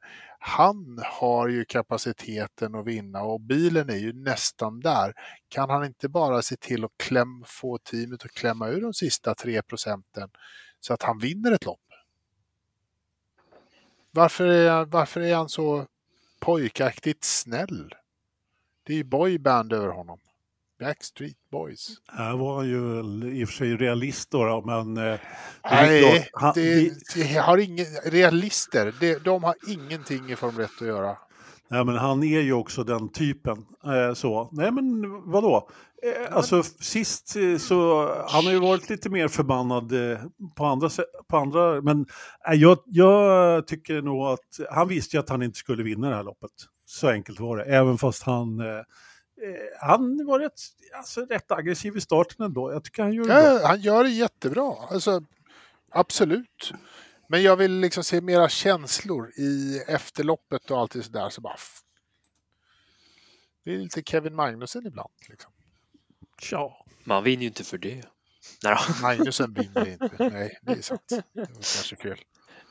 han har ju kapaciteten att vinna och bilen är ju nästan där. Kan han inte bara se till att kläm, få teamet att klämma ur de sista tre procenten så att han vinner ett lopp? Varför är, varför är han så pojkaktigt snäll? Det är ju boyband över honom. Backstreet Boys. Här var han ju i och för sig realist då, då men... eh, Nej, klart, han- det, det har ingen, realister, det, de har ingenting i Formel 1 att göra. Nej, men han är ju också den typen. Eh, så. Nej, men vadå? Eh, alltså sist eh, så, han har ju varit lite mer förbannad eh, på andra på andra, men eh, jag, jag tycker nog att han visste ju att han inte skulle vinna det här loppet. Så enkelt var det, även fast han han var rätt, alltså, rätt aggressiv i starten ändå. Jag tycker han gjorde det bra. Ja, han gör det jättebra, alltså, absolut. Men jag vill liksom se mera känslor i efterloppet och allt det sådär. Så bara, det är lite Kevin Magnussen ibland. Liksom. Ja. Man vinner ju inte för det. Nej. Magnussen vinner inte. Nej, det är sant. Det var kanske fel.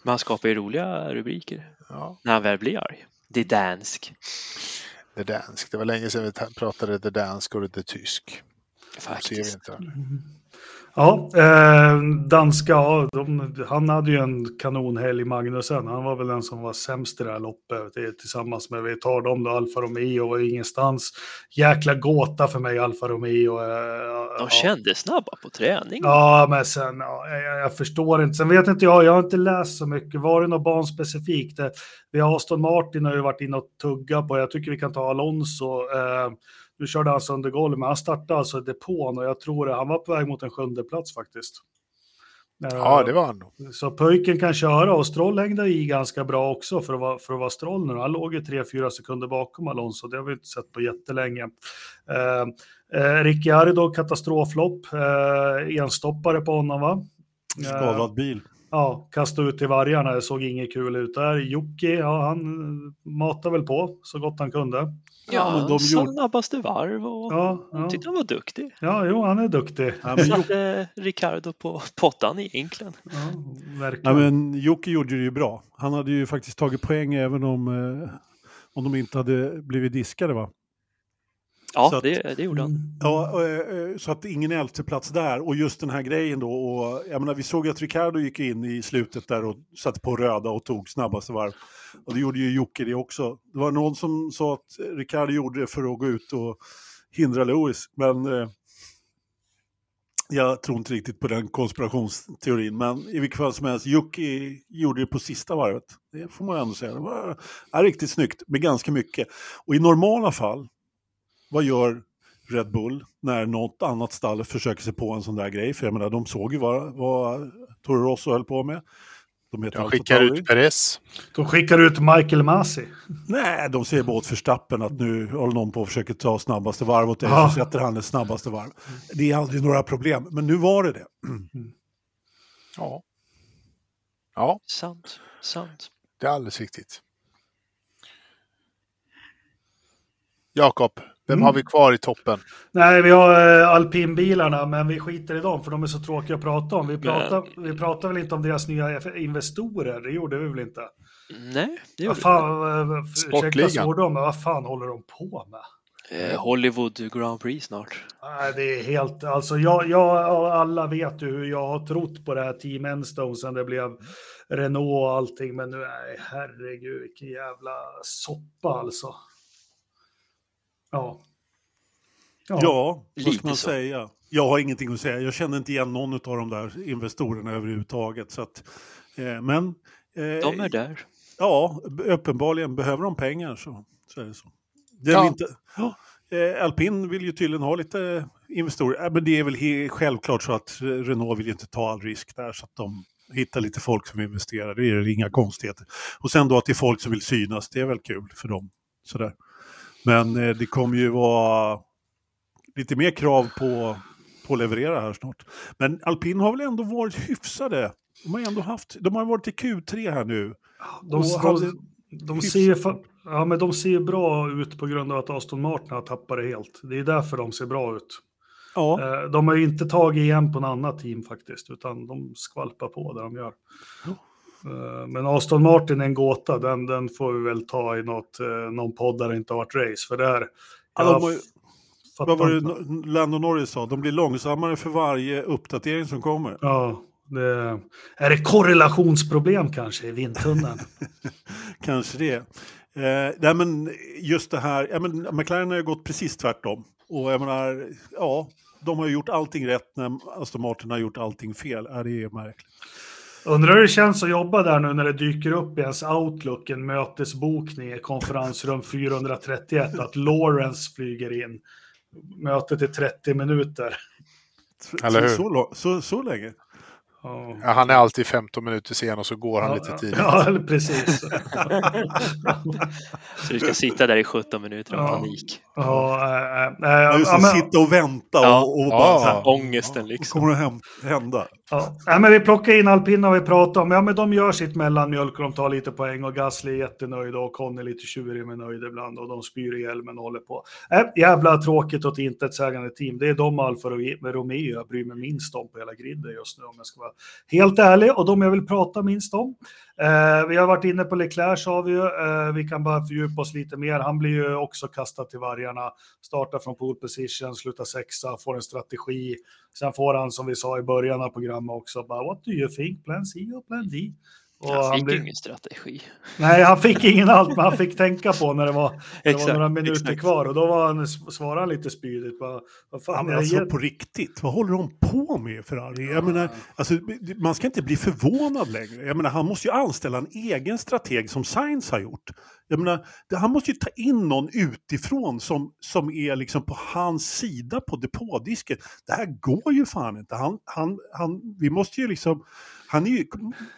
Men han skapar ju roliga rubriker Ja, när han väl blir arg. Det är dansk. The Dansk. Det var länge sedan vi ta- pratade The Dansk och The Tysk. Det ser vi Faktiskt. inte. Ja, eh, danska, ja, de, han hade ju en kanonhelg Magnusen. Han var väl den som var sämst i det här loppet det, tillsammans med, vi tar dem då, Alfa Romeo var ingenstans. Jäkla gåta för mig, Alfa Romeo. Eh, De ja. kändes snabba på träning. Ja, men sen, ja, jag, jag förstår inte. Sen vet inte jag, jag har inte läst så mycket. Var det något banspecifikt? Eh, Vi har Aston Martin har ju varit inne och tugga på. Jag tycker vi kan ta Alonso. Eh, nu körde han sönder golvet, men han startade alltså depån och jag tror att han var på väg mot en sjunde plats faktiskt. Eh, Ja, det var han nog. Så pojken kan köra och Stroll hängde i ganska bra också för att vara, för att vara Stroll nu. Han låg ju 3-4 sekunder bakom Alonso, det har vi inte sett på jättelänge. Eh, eh, Ricciardo katastroflopp, eh, enstoppare på honom va? Eh, Skadad bil. Ja, kasta ut till vargarna, det såg inget kul ut där. Jocke, ja han matar väl på så gott han kunde. Ja, men de gjorde- snabbaste varv och Ja, ja, tyckte han var duktig. ja jo han är duktig. Ja, Jocke, Satte Ricardo på pottan egentligen. Ja, ja, verkligen. men Jocke gjorde det ju bra. Han hade ju faktiskt tagit poäng även om, eh, om de inte hade blivit diskade va? Ja, Så att- det, det gjorde han. Mm. Ja, eh, så att ingen elfte plats där. Och just den här grejen då. Och, jag menar, vi såg att Ricardo gick in i slutet där och satte på röda och tog snabbaste varv. Och det gjorde ju Jocke det också. Det var någon som sa att Ricardo gjorde det för att gå ut och hindra Lewis. Men eh, jag tror inte riktigt på den konspirationsteorin. Men i vilket fall som helst, Jocke gjorde det på sista varvet. Det får man ändå säga. Det var ja, riktigt snyggt med ganska mycket. Och i normala fall, vad gör Red Bull när något annat stall försöker sig på en sån där grej. För jag menar, de såg ju vad, vad Toro Rosso höll på med. De heter De Alfa skickar ut Perez. De skickar ut Michael Masi. Nej, de ser bara åt Verstappen att nu håller någon på att försöka ta snabbaste varv åt dig, Ja. så sätter han det snabbaste varv. Det är aldrig några problem, men nu var det det. Ja. Ja, Sant, sant. det är alldeles riktigt. Jakob, vem Mm. har vi kvar i toppen? Nej, vi har eh, alpinbilarna, men vi skiter i dem för de är så tråkiga att prata om. Vi pratar, vi pratar väl inte om deras nya investorer, det gjorde vi väl inte? Nej, det Vad gjorde fan, eh, ursäkta Sportligan. svordomar, vad fan håller de på med? Eh, Hollywood Grand Prix snart. Nej, det är helt, alltså jag, jag och alla vet ju hur jag har trott på det här Team Enstone sen det blev Renault och allting, men nu, nej, herregud, vilken jävla soppa alltså. Ja. Ja, vad lite ska man så. säga? Jag har ingenting att säga. Jag känner inte igen någon av de där investorerna överhuvudtaget. Så att, eh, men eh, De är där. Ja, uppenbarligen behöver de pengar så, så är det så. Det är Ja. inte, ja, eh, Alpin vill ju tydligen ha lite investorer, men det är väl självklart så att Renault vill ju inte ta all risk där så att de hittar lite folk som investerar, det är det inga konstigheter. Och sen då att det är folk som vill synas, det är väl kul för dem. Sådär. Men eh, det kommer ju vara lite mer krav på, på att leverera här snart. Men Alpin har väl ändå varit hyfsade. De har ändå haft, de har varit i Q3 här nu. De, de, de, ser ja, men de ser bra ut på grund av att Aston Martin har tappat det helt. Det är därför de ser bra ut. Ja, Eh, De har ju inte tagit igen på en annat team faktiskt, utan de skvalpar på det de gör. Eh, Men Aston Martin är en gåta, den, den får vi väl ta i något, eh, någon podd där det inte har varit race. För där, Ja, jag de har ju- fattar Vad var det Lando Norris sa? De blir långsammare för varje uppdatering som kommer. Ja, det, är det korrelationsproblem kanske i vindtunneln? Kanske det. Eh, nej, men just det här, ja, men McLaren har ju gått precis tvärtom. Och jag menar, ja, de har ju gjort allting rätt när Aston Martin har gjort allting fel. Ja, det är märkligt. Undrar hur det känns att jobba där nu när det dyker upp i ens Outlook en mötesbokning i konferensrum 431 att Lawrence flyger in. Mötet är 30 minuter. Eller hur? Så, så, så, länge? Ja. Ja, han är alltid 15 minuter sen och så går han Ja, lite tidigt. Ja, precis. Så du ska sitta där i 17 minuter av Ja. panik. Ja, äh, äh, Ja, just ja, det, men, sitta och vänta Ja. och, och Ja. bara så här, Ångesten vad liksom. kommer det hända? ja. Nej, men vi plockar in alpina och vi pratar om, ja men de gör sitt mellanmjölk och de tar lite poäng och Gasly är jättenöjd och Conny är lite tjurig men nöjd ibland och de spyr i hjälmen och håller på. Äh, jävla tråkigt och intetsägande team. Det är de Alfa Romeo jag bryr mig minst om på hela griden just nu om jag ska vara helt ärlig och de jag vill prata minst om. Eh, vi har varit inne på Leclerc sa vi ju, eh, vi kan bara fördjupa oss lite mer. Han blir ju också kastad till Vargarna, startar från pole position, slutar sexa, får en strategi. Sen får han, som vi sa i början av programmet också, bara what do you think, plan C och plan D? Och han fick blir- ingen strategi. Nej, han fick ingen allt, men han fick tänka på när det var, det var några minuter exakt. kvar och då var han, svarade han lite spydigt. Bara, vad Ja, fan, men är det alltså på riktigt, vad håller de på med Ferrari? Jag menar, alltså, man ska inte bli förvånad längre. Jag menar, han måste ju anställa en egen strateg som Sainz har gjort. Jag menar, det- han måste ju ta in någon utifrån som, som är liksom på hans sida på depådisken. Det här går ju fan inte. Han, han, han, vi måste ju liksom, han är ju,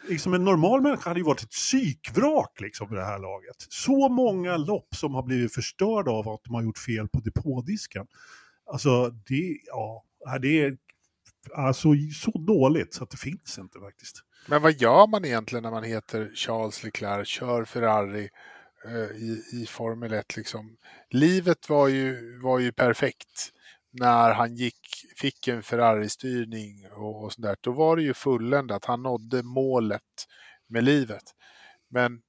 liksom en normal människa hade ju varit ett psykvrak liksom i det här laget. Så många lopp som har blivit förstörda av att de har gjort fel på depådisken. Alltså det, ja, det är alltså, så dåligt så att det finns inte faktiskt. Men vad gör man egentligen när man heter Charles Leclerc, kör Ferrari eh, i, i Formel 1? Liksom? Livet var ju, var ju perfekt när han gick, fick en Ferrari-styrning och, och sådär. Då var det ju fulländat, han nådde målet med livet. Men,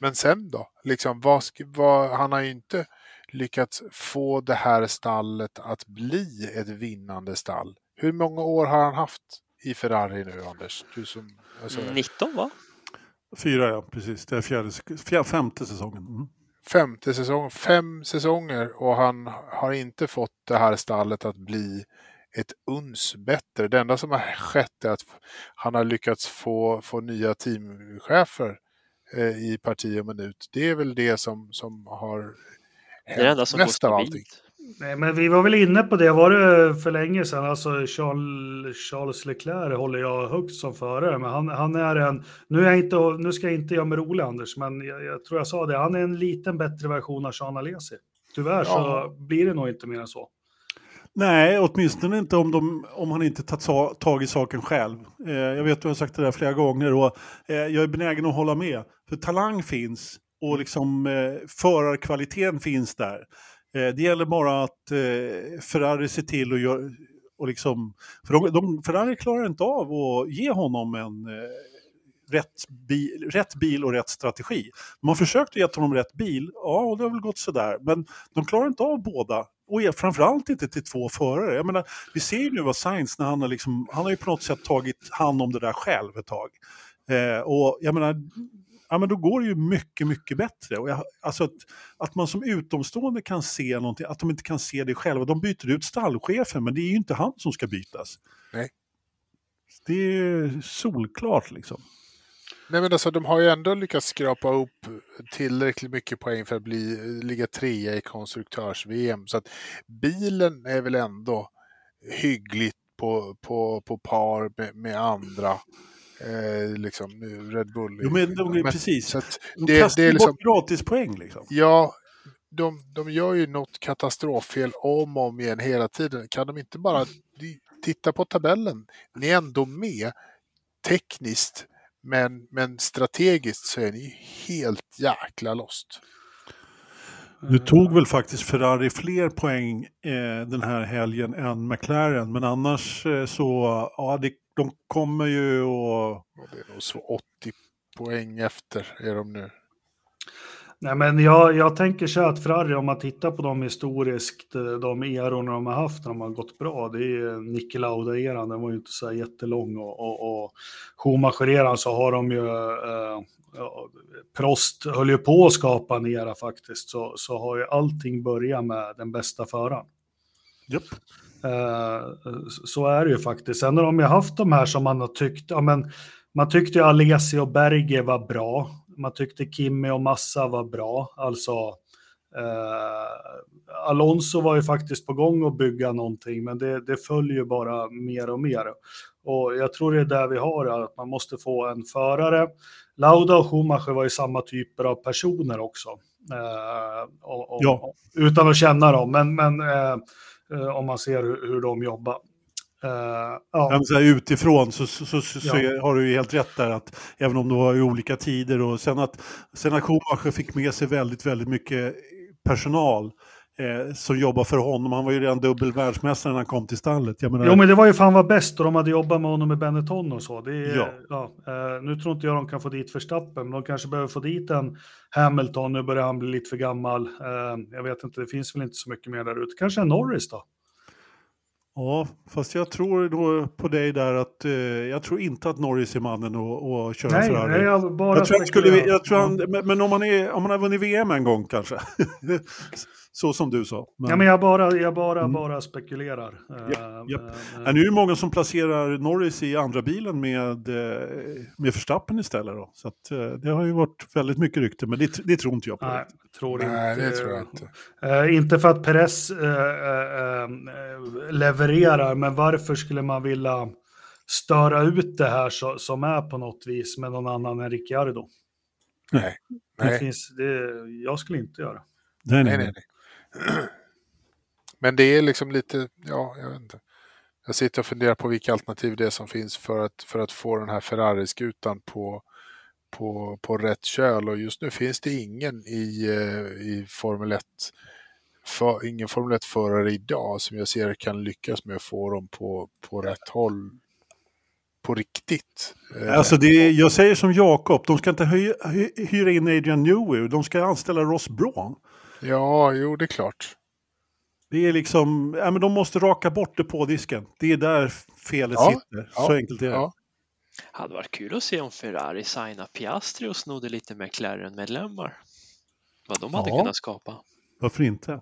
men sen då? Liksom, vad, vad, han har ju inte lyckats få det här stallet att bli ett vinnande stall. Hur många år har han haft i Ferrari nu, Anders? Du som, alltså, 19 va? Fyra ja, precis. Det är fjärde, fjär, femte säsongen. Mm. Femte säsong, fem säsonger och han har inte fått det här stallet att bli ett uns bättre. Det enda som har skett är att han har lyckats få, få nya teamchefer eh, i parti och minut. Det är väl det som, som har Det är det enda som mest av allting. stabilt. Nej, men vi var väl inne på det, var det för länge sedan, alltså Charles, Charles Leclerc håller jag högt som förare, men han, han är en, nu, är inte, nu ska jag inte göra mig rolig Anders, men jag, jag tror jag sa det, han är en liten bättre version av Jean Alesi. Tyvärr så Ja. blir det nog inte mer än så. Nej, åtminstone inte om, de, om han inte tagit tag i saken själv. Eh, jag vet att jag har sagt det där flera gånger och eh, jag är benägen att hålla med. För talang finns och liksom eh, förarkvaliteten finns där. Eh, det gäller bara att eh, Ferrari ser till att göra och liksom, för de, de, Ferrari klarar inte av att ge honom en eh, rätt, bil, rätt bil och rätt strategi. De har försökt att ge honom rätt bil, ja och det har väl gått sådär, men de klarar inte av båda. Och är framförallt inte till två förare. Jag menar, vi ser ju nu vad Sainz, när han har, liksom, han har ju på något sätt tagit hand om det där själv ett tag. Eh, och jag menar, ja, men då går det ju mycket, mycket bättre. Och jag, alltså att, att man som utomstående kan se någonting, att de inte kan se det själva. De byter ut stallchefen, men det är ju inte han som ska bytas. Nej. Det är solklart liksom. Nej men alltså de har ju ändå lyckats skrapa upp tillräckligt mycket poäng för att bli, ligga trea i konstruktörs-VM. Så att bilen är väl ändå hyggligt på, på, på par med, med andra. Eh, liksom Red Bull. Jo, men, de, Men- precis. Så att De det, kastar det är liksom, bort gratispoäng liksom. ja, de, de gör ju något katastroffel om och om igen hela tiden. Kan de inte bara titta på tabellen? Ni är ändå med tekniskt, men, men strategiskt så är ni helt jäkla lost. Nu tog väl faktiskt Ferrari fler poäng eh, den här helgen än McLaren, men annars eh, så, ja, det, de kommer ju och Och det är nog så 80 poäng efter är de nu. Nej, men jag, jag tänker så att Ferrari, om man tittar på dem historiskt, eh, de erorna de har haft när de har gått bra, det är Niki Lauda-eran, den var ju inte så här jättelång och, och, och Schumacher-eran så har de ju, eh, ja, Prost höll ju på att skapa en era faktiskt, så, så har ju allting börjat med den bästa föraren. Japp. Eh, så är det ju faktiskt. Sen har de ju haft de här som man har tyckt, ja men man tyckte ju Alesi och Berge var bra. Man tyckte Kimmy och Massa var bra. Alltså eh, Alonso var ju faktiskt på gång att bygga någonting, men det, det följer ju bara mer och mer. Och jag tror det är där vi har att man måste få en förare. Lauda och Schumacher var ju samma typer av personer också. Eh, och, och, Ja. Utan att känna dem, men, men eh, eh, om man ser hur, hur de jobbar. Eh, Ja, så här, utifrån så, så, så, så, Ja. har du ju helt rätt där att även om det var i olika tider och sen att, sen att Schumacher fick med sig väldigt, väldigt mycket personal eh, som jobbar för honom. Han var ju redan dubbel världsmästare när han kom till stallet. Jag menar, Jo, men det var ju fan var bäst och de hade jobbat med honom med Benetton och så. Är, Ja. ja. eh, nu tror inte jag de kan få dit Verstappen, men de kanske behöver få dit en Hamilton. Nu börjar han bli lite för gammal. Eh, jag vet inte, det finns väl inte så mycket mer där ute. Kanske en Norris då? Ja, fast jag tror då på dig där att eh, jag tror inte att Norris är mannen att köra Nej, Ferrari. nej, jag bara jag tror han skulle, jag tror han, men, men om han, är, om han har vunnit VM en gång kanske. Så som du sa. Men, Ja, men jag bara, jag bara, Mm. bara spekulerar. Eh, Ja, ja. eh, Ja, nu är det många som placerar Norris i andra bilen med, eh, med Verstappen istället. Då. Så att, det har ju varit väldigt mycket rykte, men det, det tror inte jag på. Nej, tror Nej, inte. det tror jag inte. Eh, inte för att Perez eh, eh, levererar, men varför skulle man vilja störa ut det här så, som är på något vis med någon annan än Ricciardo? Nej. Det Nej. finns, det, jag skulle inte göra. Nej, Nej, nej, nej. Men det är liksom lite, ja, jag vet inte. Jag sitter och funderar på vilka alternativ det är som finns för att, för att få den här Ferrari-skutan på, på, på rätt köl. Och just nu finns det ingen i, eh, i Formel 1, för, ingen Formel 1-förare idag som jag ser kan lyckas med att få dem på, på rätt håll på riktigt. Eh, alltså det, jag säger som Jakob, de ska inte hy, hy, hyra in Adrian Newey, de ska anställa Ross Braun. Ja, jo, det är klart. Det är liksom, ja, men de måste raka bort det på disken. Det är där felet Ja, sitter. ja, Så enkelt är det. ja. Hade varit kul att se om Ferrari signade Piastri och snodde lite McLaren-medlemmar. Vad de hade Ja. kunnat skapa. Varför inte?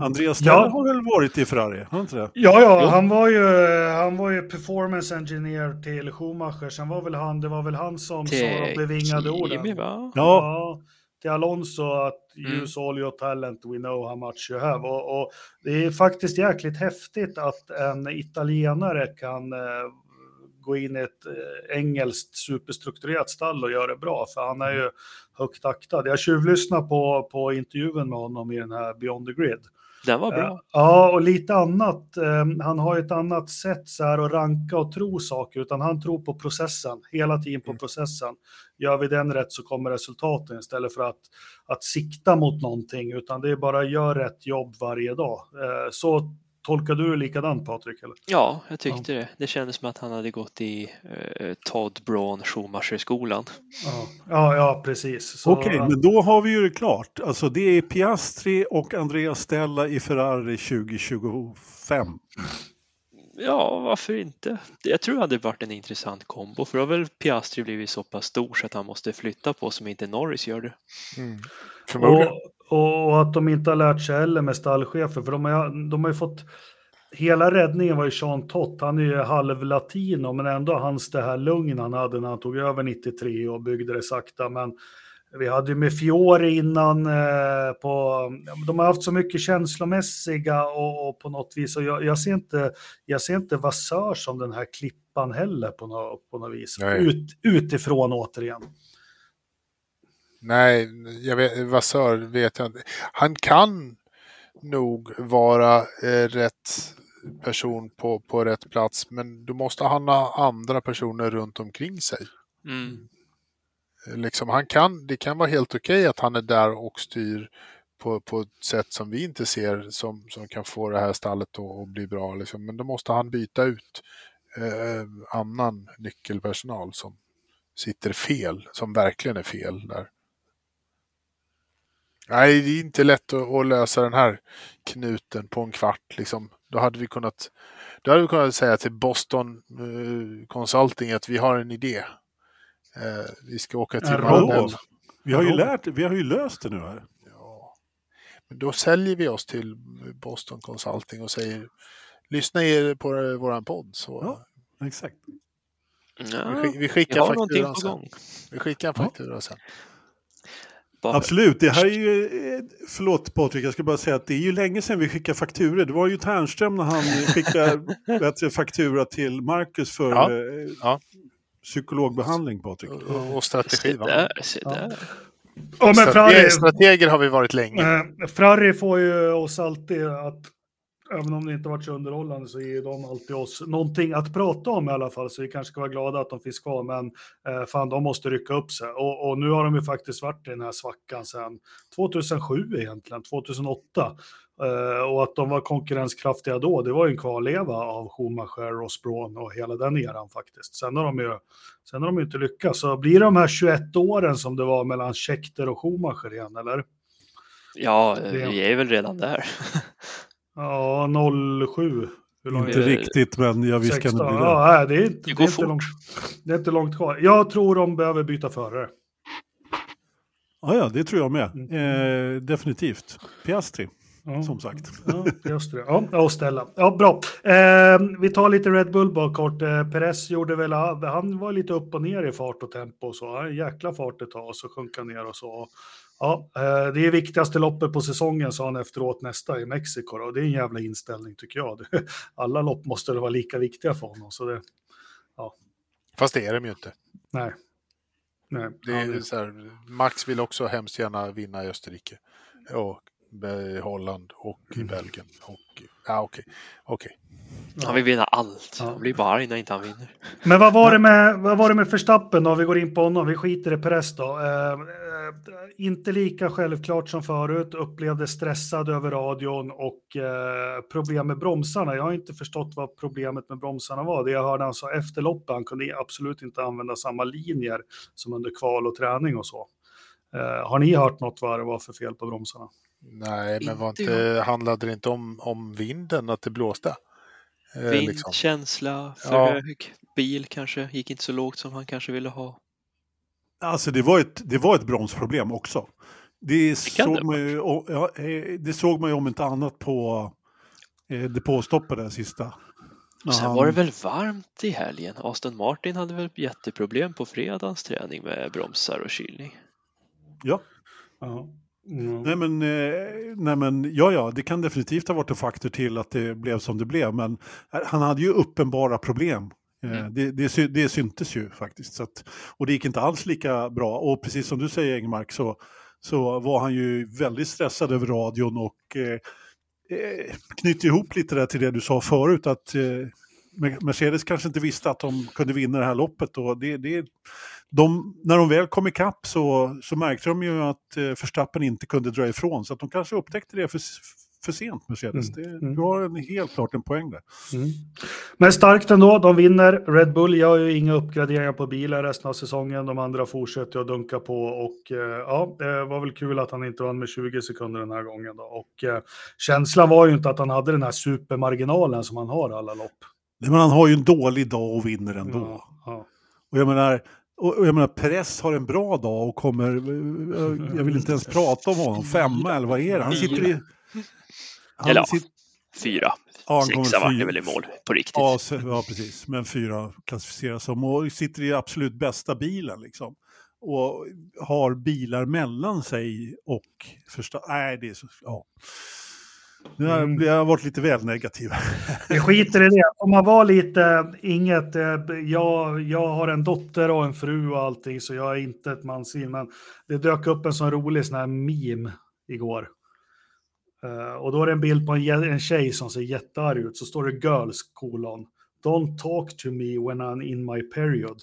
Andreas Ja. Stella har väl varit i Ferrari? Har inte det? Ja, ja, han var, ju, han var ju performance engineer till Schumacher. Sen var väl han, det var väl han som sa de bevingade orden. Va? Ja, Ja, till Alonso att Mm. use all your talent, we know how much you have. Och, och det är faktiskt jäkligt häftigt att en italienare kan eh, gå in i ett eh, engelskt superstrukturerat stall och göra det bra, för han är ju högt aktad. Jag tjuvlyssnade på, på intervjun med honom i den här Beyond the Grid. Den var bra. Eh, Ja, och lite annat. eh, Han har ett annat sätt så här att ranka och tro saker, utan han tror på processen, hela tiden på processen. Gör vi den rätt så kommer resultaten istället för att, att sikta mot någonting, utan det är bara gör rätt jobb varje dag. Eh, Så tolkar du det likadant Patrik? Eller? Ja, jag tyckte det. Det kändes som att han hade gått i eh, Todd Braun Schumacher-skolan. Ja, ja, ja precis. Okej, men då har vi ju det klart. Alltså det är Piastri och Andreas Stella i Ferrari 2025. Ja, varför inte? Jag tror det hade varit en intressant kombo, för då har väl Piastri blivit så pass stor så att han måste flytta på som inte Norris gör det. Mm. Förmodligen. Och, och, att de inte har lärt sig heller med stallchefer, för de har, de har ju fått... Hela räddningen var ju Sean Tott, han är ju halv-latino, men ändå hans det här lugn han hade när han tog över 93 och byggde det sakta. Men vi hade ju med Fiore innan eh, på... De har haft så mycket känslomässiga och, och på något vis, och jag, jag ser inte, jag ser inte Vassör som den här klippan heller på något, på något vis. Ut, utifrån återigen. Nej, jag vet, Vassör vet jag inte. Han kan nog vara eh, rätt person på, på rätt plats, men då måste han ha andra personer runt omkring sig. Mm. Liksom, han kan, det kan vara helt okej att han är där och styr på, på ett sätt som vi inte ser som, som kan få det här stallet att bli bra. Liksom. Men då måste han byta ut eh, annan nyckelpersonal som sitter fel, som verkligen är fel där. Nej, det är inte lätt att, att lösa den här knuten på en kvart. Liksom. Då hade vi kunnat då hade vi kunnat säga till Boston eh, Consulting att vi har en idé. Eh, vi ska åka till? Madden. Vi har ju, lärt, vi har ju löst det nu här. Ja. Men då säljer vi oss till Boston Consulting och säger lyssna er på våran podd. Så Ja. Exakt. vi, Ja, vi vi skickar fakturan sen. Vi skickar en faktura sen. Bara, Absolut, det här är ju, eh, förlåt Patrik, jag ska bara säga att det är ju länge sedan vi skickade fakturor. Det var ju Tärnström när han skickade du, faktura till Marcus för Ja, eh, ja. psykologbehandling Patrik. Och, och strategi. Se va? där, se där. Ja, men Strate- Ferrari, Strateger har vi varit länge. Eh, Ferrari får ju oss alltid att, Även om det inte varit så underhållande så ger de alltid oss någonting att prata om i alla fall, så vi kanske ska vara glada att de finns kvar, men eh, fan, de måste rycka upp sig. Och, och, nu har de ju faktiskt varit i den här svackan sedan 2007 egentligen, 2008. Eh, och att de var konkurrenskraftiga då, det var ju en kvarleva av Schumacher, Ross Braun och hela den eran faktiskt. Sen har de ju, sen har de ju inte lyckats. Så blir det de här 21 åren som det var mellan Schechter och Schumacher igen, eller? Ja, vi är väl redan där. Ja, 07. Inte riktigt, men jag visst kan det bli det. Ja, det, är inte, det, det, är inte långt, det är inte långt kvar. Jag tror de behöver byta förare. Ja, ja, det tror jag med. Mm. Eh, definitivt. Piastri. Ja. Som sagt. Ja, just det. Ja, och ställa. Ja, bra. Eh, vi tar lite Red Bull bara kort. Eh, Perez gjorde väl, han var lite upp och ner i fart och tempo och så. Jäkla fart ett tag och så sjönk han ner och så. Ja, eh, det är viktigaste loppet på säsongen, sa han efteråt, nästa i Mexiko. Och det är en jävla inställning tycker jag. Alla lopp måste vara lika viktiga för honom. Så det, ja. Fast det är de ju inte. Nej. Nej. Det är så här, Max vill också hemskt gärna vinna i Österrike. Och i Holland och i mm. Belgien. Och, ja, okej. Okay. okay. Han vill vinna allt. Han blir bara arg när inte han vinner. Men vad var det med, vad var det med Förstappen då? Vi går in på honom. Vi skiter i Perez då. Eh, eh, inte lika självklart som förut. Upplevde stressad över radion och eh, problem med bromsarna. Jag har inte förstått vad problemet med bromsarna var. Det jag hörde han sa efter loppet, han kunde absolut inte använda samma linjer som under kval och träning och så. Eh, har ni hört något vad det var för fel på bromsarna? Nej, men var inte, handlade det inte om, om vinden, att det blåste? Eh, Vindkänsla, liksom. för ja. hög bil kanske, gick inte så lågt som han kanske ville ha. Alltså det var ett, det var ett bromsproblem också. Det, det såg, man ju, ja, eh, det såg man ju om inte annat på eh, depåstoppet där sista. Sen han... var det väl varmt i helgen. Aston Martin hade väl jätteproblem på fredagens träning med bromsar och kylning. Ja. Uh Mm. Nej, men, eh, nej men ja, ja, det kan definitivt ha varit en faktor till att det blev som det blev. Men han hade ju uppenbara problem. Eh, mm. Det, det, det syntes ju faktiskt. Så att, och det gick inte alls lika bra. Och precis som du säger Engmark så, så var han ju väldigt stressad över radion och eh, eh knyter ihop lite där till det du sa förut. att eh, Mercedes kanske inte visste att de kunde vinna det här loppet. Och det, det, de, när de väl kom ikapp så, så märkte de ju att eh, Verstappen inte kunde dra ifrån. Så att de kanske upptäckte det för, för sent, Mercedes. Mm. Det, mm. du har en, helt klart en poäng där. Mm. Men starkt ändå, de vinner. Red Bull gör ju inga uppgraderingar på bilar resten av säsongen. De andra fortsätter att dunka på och eh, ja, det var väl kul att han inte vann med 20 sekunder den här gången. Då. Och eh, känslan var ju inte att han hade den här supermarginalen som han har alla lopp. Nej, men han har ju en dålig dag och vinner ändå. Ja, ja. Och jag menar, och jag menar, Press har en bra dag och kommer, jag vill inte ens prata om honom, femma eller vad är det? Han sitter i... Han eller sitter, fyra. Ja, Sexa vart det väl i mål på riktigt. Ja, ja, precis. Men fyra klassificeras som och sitter i absolut bästa bilen liksom. Och har bilar mellan sig och första... Nej, det är så... Ja. Nu har mm. jag varit lite väl negativ. Vi skiter i det. Om man var lite, inget, eh, jag, jag har en dotter och en fru och allting så jag är inte ett mansvin. Men det dök upp en sån rolig sån här meme igår. Uh, och då är det en bild på en, en tjej som ser jättearg ut. Så står det girls kolon. Don't talk to me when I'm in my period.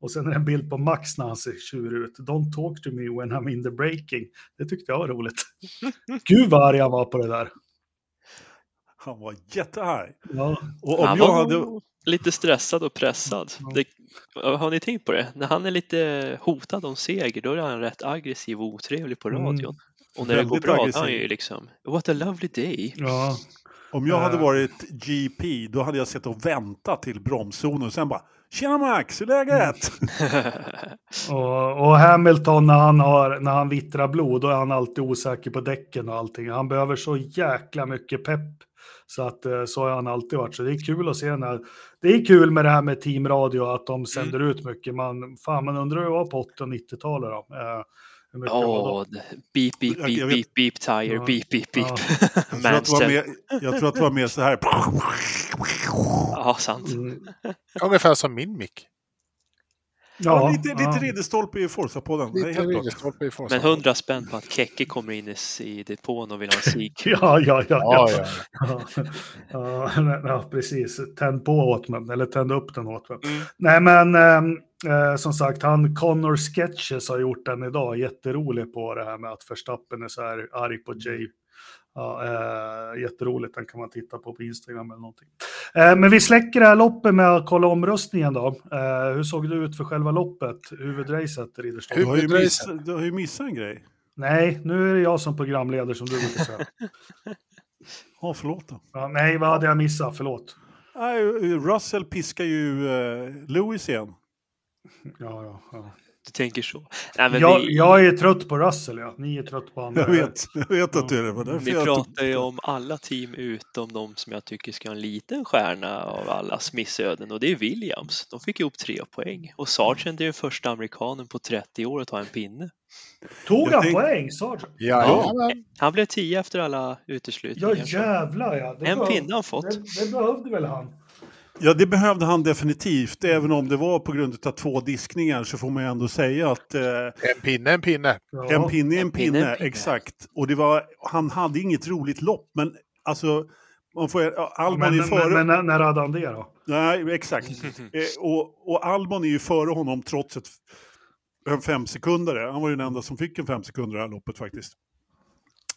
Och sen är det en bild på Max när han ser tjurig ut. Don't talk to me when I'm in the breaking. Det tyckte jag var roligt. Gud vad arg han var på det där. Han var jättearg. Ja. Och om han jag var hade... lite stressad och pressad. Det, har ni tänkt på det? När han är lite hotad om seger då är han rätt aggressiv och otrevlig på mm. radion. Mm. Och när Väldigt det går bra aggressiv. då är han ju liksom What a lovely day. Ja. Om jag hade varit GP då hade jag sett och väntat till bromszonen och sen bara Tjena Max, hur är läget? och, och, Hamilton när han, har, när han vittrar blod, då är han alltid osäker på däcken och allting. Han behöver så jäkla mycket pepp så att eh, så har han alltid varit. Så det är kul att se när det är kul med det här med teamradio att de sänder mm. ut mycket. Man, fan, man undrar hur det var på 80 och 90-talet då. Eh, Ja, oh, beep, beep, beep, beep, beep, tire, ja. beep, beep, beep. Ja. jag, tror att det var mer, jag tror att det var mer så här. Ja, sant. Mm. Ungefär som min mick. Ja, lite, lite ridderstolpe i Forza-podden. Men hundra spänn på att Kekke kommer in i, i depån och vill ha en. Ja, ja, ja. Ja, ja. ja. Ja, ja, ja, precis. Tänd på åt mig, eller tänd upp den åt mig. Mm. Nej, men ehm, eh, som sagt, han Connor Sketches har gjort den idag. Jätterolig på det här med att Verstappen är så här arg på Jay. Ja, eh, jätteroligt, den kan man titta på på Instagram eller någonting. Eh, men vi släcker det här loppet med att kolla omröstningen då. Eh, hur såg det ut för själva loppet, huvudracet, Ridderstolpe? Du har, ju Huvudracet. miss, du har ju missat en grej. Nej, nu är det jag som programledare som du brukar säga. Ja, förlåt då. Ja, nej, vad hade jag missat? Förlåt. Nej, Russell piskar ju eh, Lewis igen. Ja, ja, ja. Du tänker så? Nej, men Jag, vi, jag är trött på Russell, ja. Ni är trött på andra. Jag vet, jag vet att du är det. vi tog- pratar ju om alla team utom de som jag tycker ska ha en liten stjärna av allas missöden och det är Williams. De fick ihop tre poäng och Sargent är den första amerikanen på 30 år att ta en pinne. Tog han tänk- poäng, Sargent? Ja, Han blev 10 efter alla Ja, uteslutningar. jävlar ja. Det en behöv- pinne har han fått. Det, det behövde väl han? Ja, det behövde han definitivt. Även om det var på grund av två diskningar så får man ju ändå säga att eh, En pinne, en pinne. Ja. en pinne är en en pinne en pinne. exakt. Och det var, han hade inget roligt lopp, men alltså, man får, Albon men, är före... men, men när, när hade han det då? Nej, exakt. Eh, och, och Albon är ju före honom trots ett, en femsekundare. Han var ju den enda som fick en femsekundare i det här loppet faktiskt.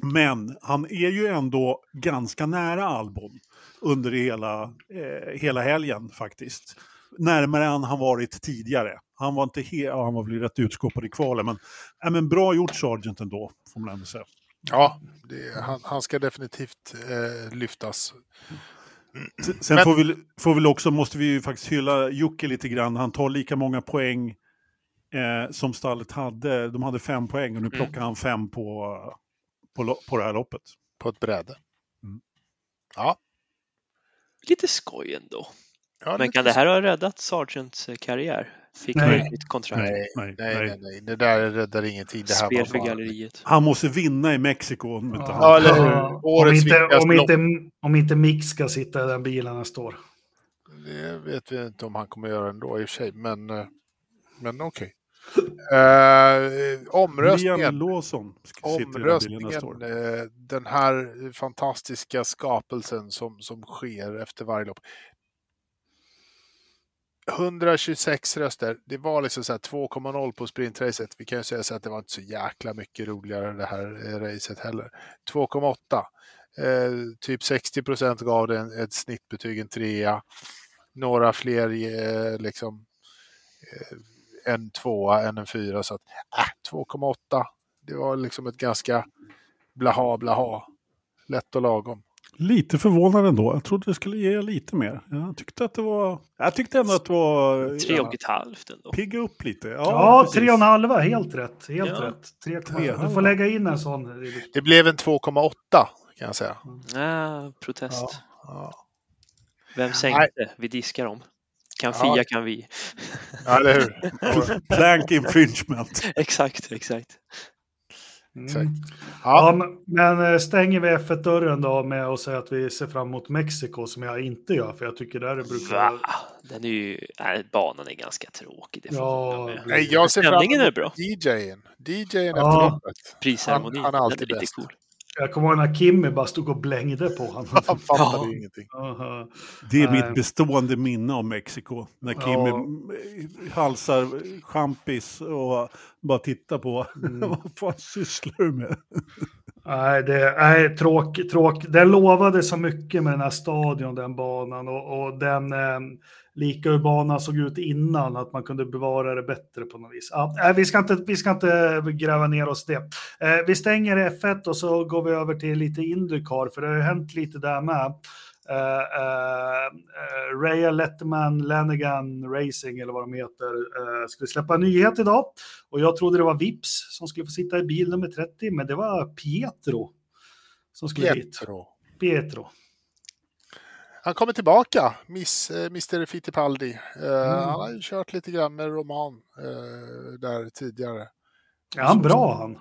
Men han är ju ändå ganska nära Albon under hela, eh, hela helgen faktiskt. Närmare än han varit tidigare. Han var inte he- ja, han var väl rätt utskåpad i kvalen, men, ja, men bra gjort Sargent ändå, får man ändå säga. Ja, det, han, han ska definitivt eh, lyftas. Sen Men- får, vi, får vi också, måste vi ju faktiskt hylla Jocke lite grann. Han tar lika många poäng eh, som stallet hade. De hade fem poäng och nu Mm. plockar han fem på, på, på det här loppet. På ett bräde. Mm. Ja. Lite skoj ändå. ja Men kan det här ha räddat Sargents eh, karriär? Fick Nej. han ett nytt kontrakt? Nej, Nej, nej, nej. nej. Det där räddar ingenting. Det här Spel för galleriet. Han måste vinna i Mexiko. om inte han- Ja, eller hur? Ja, om, inte, om, inte, om inte Mick ska sitta i den bilen han står. Det vet vi inte om han kommer göra ändå i och för sig, men, eh, men okej. Eh, omröstningen. Omröstningen, eh, den här fantastiska skapelsen som, som sker efter varje lopp. 126 röster. Det var liksom så här 2,0 på sprintracet. Vi kan ju säga så att det var inte så jäkla mycket roligare det här eh, racet heller. 2,8. Eh, typ 60 procent gav det en, ett snittbetyg, en trea. Några fler eh, liksom eh, en tvåa än en fyra. Så att äh, 2,8. Det var liksom ett ganska blaha blaha. Lätt och lagom. Lite förvånad ändå. Jag trodde det skulle ge lite mer. Jag tyckte att det var... Jag tyckte ändå att det var... Tre och ett halvt ändå. Pigga upp lite. Ja, Ja, precis. tre och en halva, helt rätt. Helt Ja. rätt. Tre, Tre. du får lägga in en sån. Det blev en 2,8 kan jag säga. Ah, protest. Ja, Vem sänkte? Vi diskar dem. Kan Ja. Fia kan vi. ja eller hur? Plank infringement. exakt, exakt. Mm. Exakt. Ja, Ja, men- eh, stänger vi F1-dörren då med att säga att vi ser fram emot Mexiko som jag inte gör, för jag tycker där det brukar Va? Den är ju, nej, banan är ganska tråkig. Det Ja. Nej, jag ser fram emot bra. DJn. DJn Ja. efter loppet. Prisceremonin, Han- han är alltid den är lite bäst. cool. Jag kommer ihåg när Kimmy bara stod och blängde på honom. Han fattade Ja. ingenting. Aha. Det är Nej. mitt bestående minne av Mexiko. När Kim Ja. halsar champis och bara tittar på. Mm. Vad fan sysslar du med? Nej, det är tråk, tråk. Den lovade så mycket med den här stadion, den banan och, och den eh, lika hur banan såg ut innan, att man kunde bevara det bättre på något vis. Ja, vi, ska inte, vi ska inte gräva ner oss det. Eh, vi stänger F1 och så går vi över till lite Indycar, för det har ju hänt lite där med. Uh, uh, Ray Letterman, Lanigan Racing eller vad de heter, skulle släppa en nyhet idag. Och jag trodde det var Vips som skulle få sitta i bil nummer 30, men det var Pietro som skulle. Pietro. Pietro. Han kommer tillbaka, Miss, eh, Mr Fittipaldi. Eh, Mm. Han har ju kört lite grann med Roman eh, där tidigare. Är han bra han?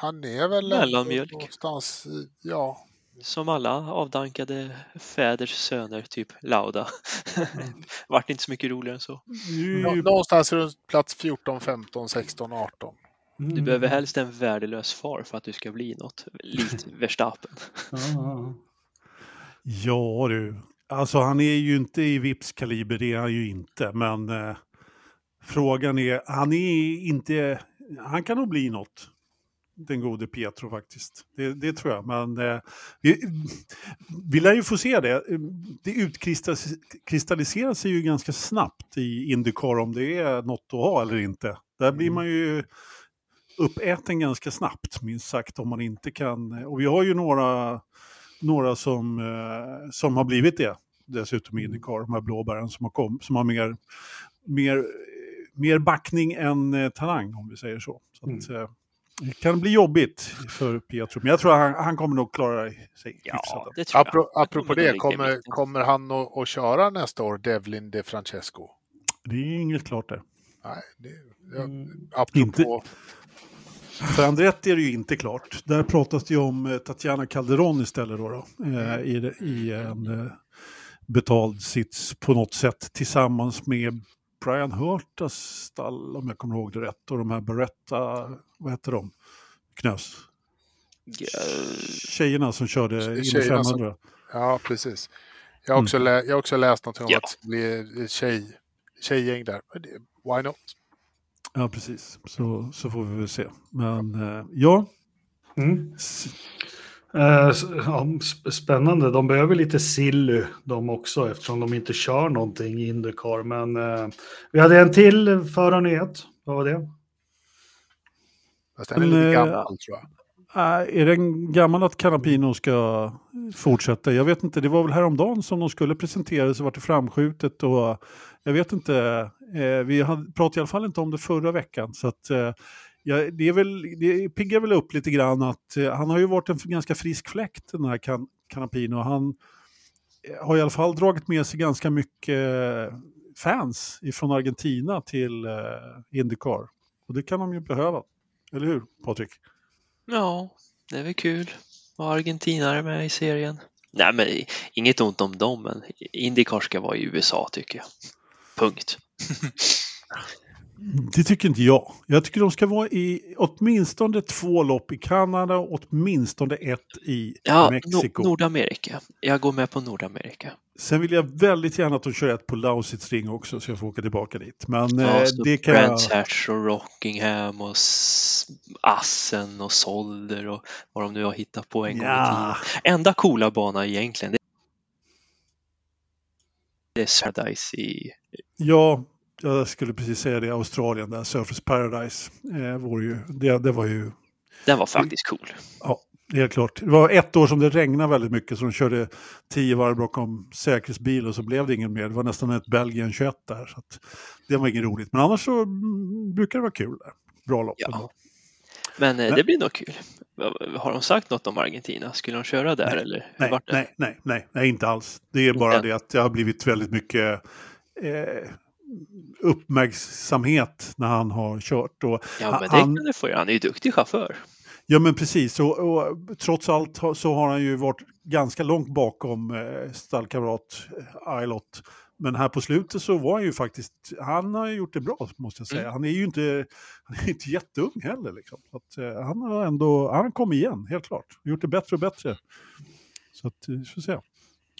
Han är väl Mellanmjölk. någonstans, i- ja. Som alla avdankade fäders söner, typ Lauda. Vart inte så mycket roligare än så. Nå- Någonstans runt plats 14, 15, 16, 18. Mm. Du behöver helst en värdelös far för att du ska bli något. Likt Verstappen. Ja, ja. Du, alltså han är ju inte i Vips kaliber, det är han ju inte. Men eh, frågan är, han är inte, han kan nog bli något. Den gode Pietro faktiskt. Det, det tror jag. Men eh, vi, vi lär ju få se det. Det utkristalliserar sig ju ganska snabbt i Indycar om det är något att ha eller inte. Där blir man ju uppäten ganska snabbt, minst sagt, om man inte kan. Och vi har ju några, några som, eh, som har blivit det dessutom i Indycar, de här blåbären som har, kom, som har mer, mer, mer backning än eh, talang, om vi säger så. så att, eh, det kan bli jobbigt för Pietro, men jag tror att han, han kommer nog klara sig Ja, hyfsat. det tror jag. Apro, apropå det, i kommer, kommer han att, att köra nästa år, Devlin De Francesco? Det är inget klart där. Nej, det, ja, Mm. apropå... Inte- För Andretti är det ju inte klart. Där pratas det ju om eh, Tatiana Calderon istället då, då eh, i, i en eh, betald sits på något sätt tillsammans med Brian Hurtas stall om jag kommer ihåg det rätt och de här Beretta, vad heter de? Knös. Tjejerna som körde Indy Tjejerna som- 500. Ja, precis. Jag har också, lä, jag har också läst något om Ja. att det blir tjej, tjejgäng där. Why not? Ja, precis. Så, så får vi väl se. Men eh, ja, Mm. s- Eh, ja, sp- spännande. De behöver lite silly de också eftersom de inte kör någonting i Indycar. Men eh, vi hade en till förarnyhet. Vad var det? Fast den är Men, lite eh, gammal tror jag. Äh, är den gammal att Canapino ska fortsätta? Jag vet inte, det var väl häromdagen som de skulle presentera så vart det framskjutet och jag vet inte, eh, vi pratade i alla fall inte om det förra veckan så att eh, ja, det, är väl, det piggar väl upp lite grann att eh, han har ju varit en ganska frisk fläkt den här kan, Canapino. Han har i alla fall dragit med sig ganska mycket eh, fans ifrån Argentina till eh, Indycar och det kan de ju behöva. Eller hur Patrik? Ja, det är väl kul. Och argentinare med i serien. Nej, men inget ont om dem, men Indycar ska vara i USA tycker jag. Punkt. Det tycker inte jag. Jag tycker de ska vara i åtminstone två lopp i Kanada och åtminstone ett i Ja, Mexiko. no Nordamerika. Jag går med på Nordamerika. Sen vill jag väldigt gärna att de kör ett på Lausitz ring också så jag får åka tillbaka dit. Men eh, Ja, så det kan jag... Brands Hatch och Rockingham och Assen och Solder och vad de nu har hittat på en gång i Ja, tiden. Enda coola bana egentligen, det är Paradise i... ja, jag skulle precis säga det. Australien där, Surface Paradise. Eh, vore ju, det, det var ju Den var faktiskt cool. Ja, helt klart. Det var ett år som det regnade väldigt mycket så de körde tio varv bakom säkerhetsbil och så blev det ingen mer. Det var nästan ett Belgien 21 där. Så det var inget roligt. Men annars så mm, brukar det vara kul där. Bra lopp. Ja. Men, eh, Men- det blir nog kul. Har de sagt något om Argentina? Skulle de köra där Nej, eller? Nej, det? nej, nej, nej, inte alls. Det är bara det att det har blivit väldigt mycket eh, uppmärksamhet när han har kört. Och, Ja, men det han- kan det få göra. Han är ju duktig chaufför. Ja men precis, och, och trots allt så har han ju varit ganska långt bakom eh, stallkamrat eh, Ailot. Men här på slutet så var han ju faktiskt, han har ju gjort det bra måste jag säga. Mm. Han är ju inte, han är inte jätteung heller. Liksom. Så att, eh, han har ändå, han kommit igen, helt klart. Gjort det bättre och bättre. Så att, eh, vi får se.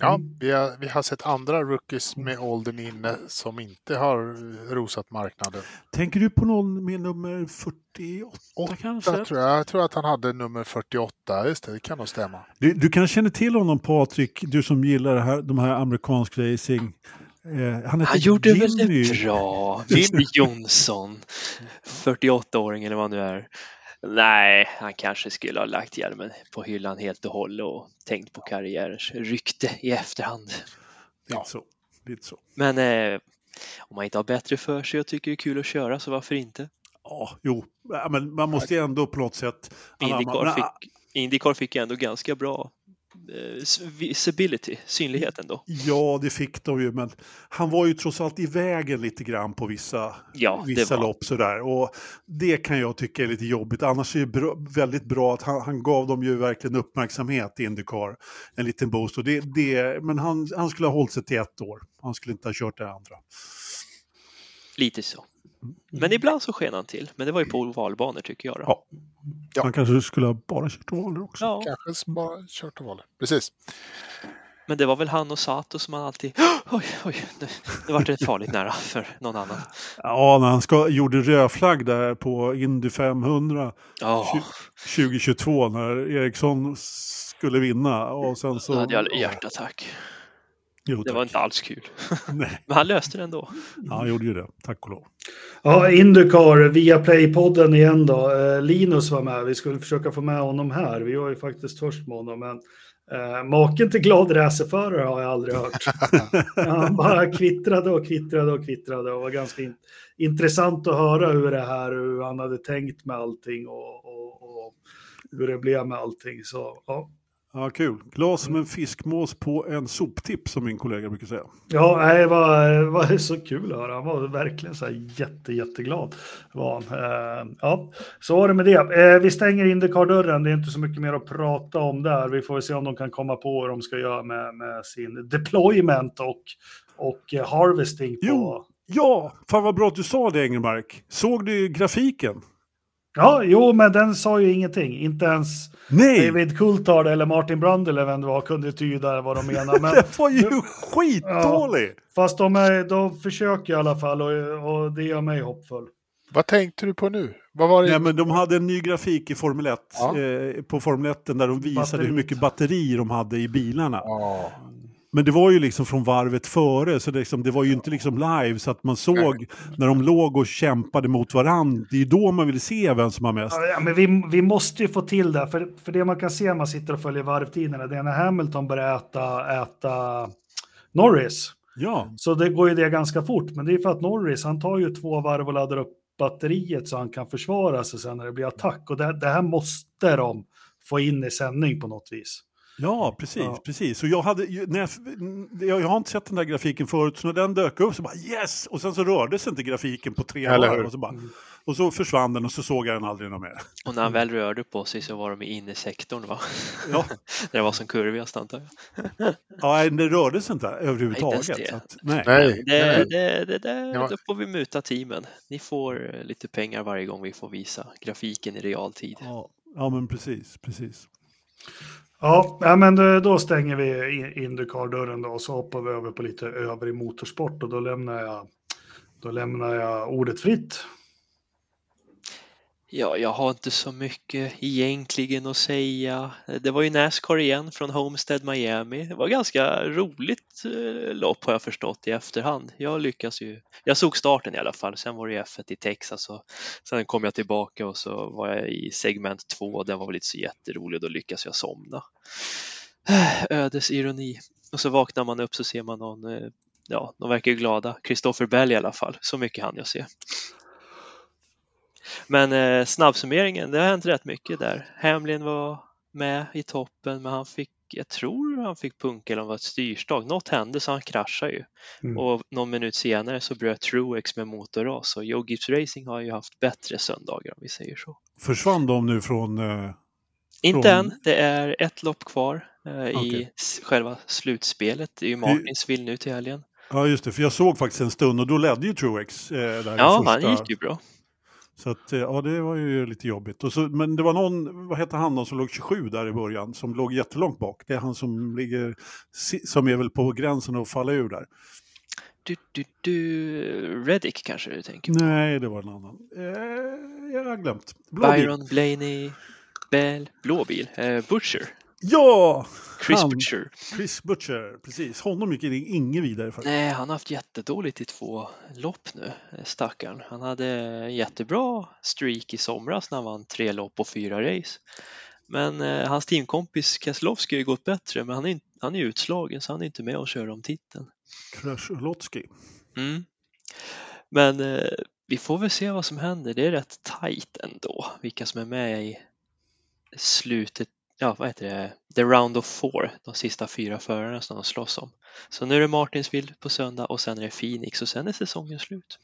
Ja, vi har, vi har sett andra rookies med åldern inne som inte har rosat marknaden. Tänker du på någon med nummer 48 Åtta, kanske? Jag tror, jag tror att han hade nummer 48, just det, det kan nog stämma. Du, du kan känna till honom Patrik, du som gillar det här, de här amerikansk racing. Eh, han Han gjorde väl Jimmy. det bra. Jimmy. Jonsson. 48-åring eller vad han nu är. Nej, han kanske skulle ha lagt hjälmen på hyllan helt och hållet och tänkt på karriärens rykte i efterhand. Lite så. Lite så. Men eh, om man inte har bättre för sig och tycker det är kul att köra så varför inte? Ja, jo, ja, men man måste ju ändå på något sätt... Indycar fick, Indycar fick ju ändå ganska bra visibility, synligheten då. Ja, det fick de ju, men han var ju trots allt i vägen lite grann på vissa, Ja, vissa lopp sådär. Och det kan jag tycka är lite jobbigt. Annars är det bra, väldigt bra att han, han gav dem ju verkligen uppmärksamhet i Indycar. En liten boost. Och det, det, men han, han skulle ha hållit sig till ett år. Han skulle inte ha kört det andra. Lite så. Men ibland så sken han till. Men det var ju på ovalbanor tycker jag. Då. Ja. Ja. Han kanske skulle ha bara kört ovaler också. Ja, Kanske bara kört ovaler. Precis. men det var väl han och Sato som man alltid... Oj, oj, nu, nu vart det farligt nära för någon annan. Ja, när han ska, gjorde rödflagg där på Indy 500 Ja, 2022 när Eriksson skulle vinna. Och sen så... då hade jag ja, hjärtattack. Jo, Det var inte alls kul. Nej, Men han löste det ändå. ja, han gjorde ju det. Tack och lov. Ja, Indycar via Play-podden igen då. Eh, Linus var med. Vi skulle försöka få med honom här. Vi var ju faktiskt först med honom. Men eh, maken till glad racerförare har jag aldrig hört. Han bara kvittrade och kvittrade och kvittrade. Och var ganska in, intressant att höra hur det här, hur han hade tänkt med allting och, och, och hur det blev med allting. Så ja, Ja, kul. Glas som en fiskmås på en soptipp som min kollega brukar säga. Ja, nej, det var, var så kul att höra. Han var verkligen så här jätte, jätteglad. Var han. Eh, ja, så var det med det. Eh, vi stänger Indycar-dörren. Det är inte så mycket mer att prata om där. Vi får väl se om de kan komma på vad de ska göra med, med sin deployment och, och eh, harvesting. På... Jo. Ja, fan vad bra att du sa det Engelmark. Såg du grafiken? Ja, jo, men den sa ju ingenting. Inte ens Nej, David Coulthard eller Martin Brundle eller vem det var kunde tyda vad de menar. Men, det var ju skitdålig. fast de, är, de försöker i alla fall och, och det gör mig hoppfull. Vad tänkte du på nu? Vad var det? Nej, men de hade en ny grafik i Formel 1, Ja. eh, på Formel 1 där de visade Batteriet. hur mycket batteri de hade i bilarna. Ja. Men det var ju liksom från varvet före, så det, liksom, det var ju inte liksom live så att man såg när de låg och kämpade mot varandra. Det är ju då man vill se vem som har mest. Ja, men vi, vi måste ju få till det, för, för det man kan se när man sitter och följer varvtiderna, det är när Hamilton börjar äta, äta Norris. Ja, Så det går ju det ganska fort, men det är för att Norris, han tar ju två varv och laddar upp batteriet så han kan försvara sig sen när det blir attack. Och det, det här måste de få in i sändning på något vis. Ja precis. Ja. precis. Och jag, hade, när jag, jag, har inte sett den där grafiken förut, så när den dök upp så bara yes! Och sen så rörde sig inte grafiken på tre varv. Och så, bara, och så försvann den och så såg jag den aldrig någon mer. Och när han väl rörde på sig så var de i innersektorn va? Ja. Det var som kurvigast antar jag. Ja, det rörde sig inte överhuvudtaget. Nej, inte ens så att, nej. Nej. Det, nej. det, det, det, Ja. Då får vi muta teamen. Ni får eh, lite pengar varje gång vi får visa grafiken i realtid. Ja, ja, men precis, precis. Ja, men då- stänger vi Indycar-dörren då och så hoppar vi över på lite övrig motorsport och då lämnar jag, då lämnar jag ordet fritt. Ja, jag har inte så mycket egentligen att säga. Det var ju Nascar igen från Homestead Miami. Det var ganska roligt eh, lopp har jag förstått i efterhand. Jag lyckas ju. Jag såg starten i alla fall. Sen var det ju F1 i Texas och sen kom jag tillbaka och så var jag i segment 2. Den var väl inte så jätterolig. och Då lyckas jag somna. Ödes ironi. Och så vaknar man upp så ser man någon, eh, ja, de verkar ju glada. Christopher Bell i alla fall. Så mycket hann jag se. Men eh, snabbsummeringen, det har hänt rätt mycket där. Hamlin var med i toppen, men han fick, jag tror han fick punka eller om det var ett styrstag. Något hände så han kraschade ju. Mm. Och någon minut senare så bröt Truex med motorras och Joe Gibbs Racing har ju haft bättre söndagar om vi säger så. Försvann de nu från... Eh, Inte Från- än, det är ett lopp kvar eh, i Okej. s- själva slutspelet. Det är ju Martinsville nu till helgen. ja, just det, för jag såg faktiskt en stund och då ledde ju Truex. Eh, där i Ja, första. han gick ju bra. Så att, eh, ja, det var ju lite jobbigt. Och så, men det var någon, vad hette han då, som låg 27 där i början, som låg jättelångt bak. Det är han som ligger, som är väl på gränsen att falla ur där. Du, du, du, Reddick kanske du tänker på? Nej, det var en annan. Eh, jag har glömt. Blå bil. Byron Blaney, Bell, blå bil, eh, Butcher, Ja! Chris Han. Butcher. Chris Butcher, precis. Honom gick det ingen vidare för. Nej, han har haft jättedåligt i två lopp nu, eh, stackarn. Han hade en jättebra streak i somras när han vann tre lopp och fyra race. Men eh, hans teamkompis Keselowski har ju gått bättre, men han är, han är utslagen så han är inte med och kör om titeln. Krasjolotski. Mm. Men eh, vi får väl se vad som händer. Det är rätt tajt ändå, vilka som är med i slutet ja, vad heter det, the round of four, de sista fyra förarna som de slåss om. Så nu är det Martinsville på söndag och sen är det Phoenix och sen är säsongen slut.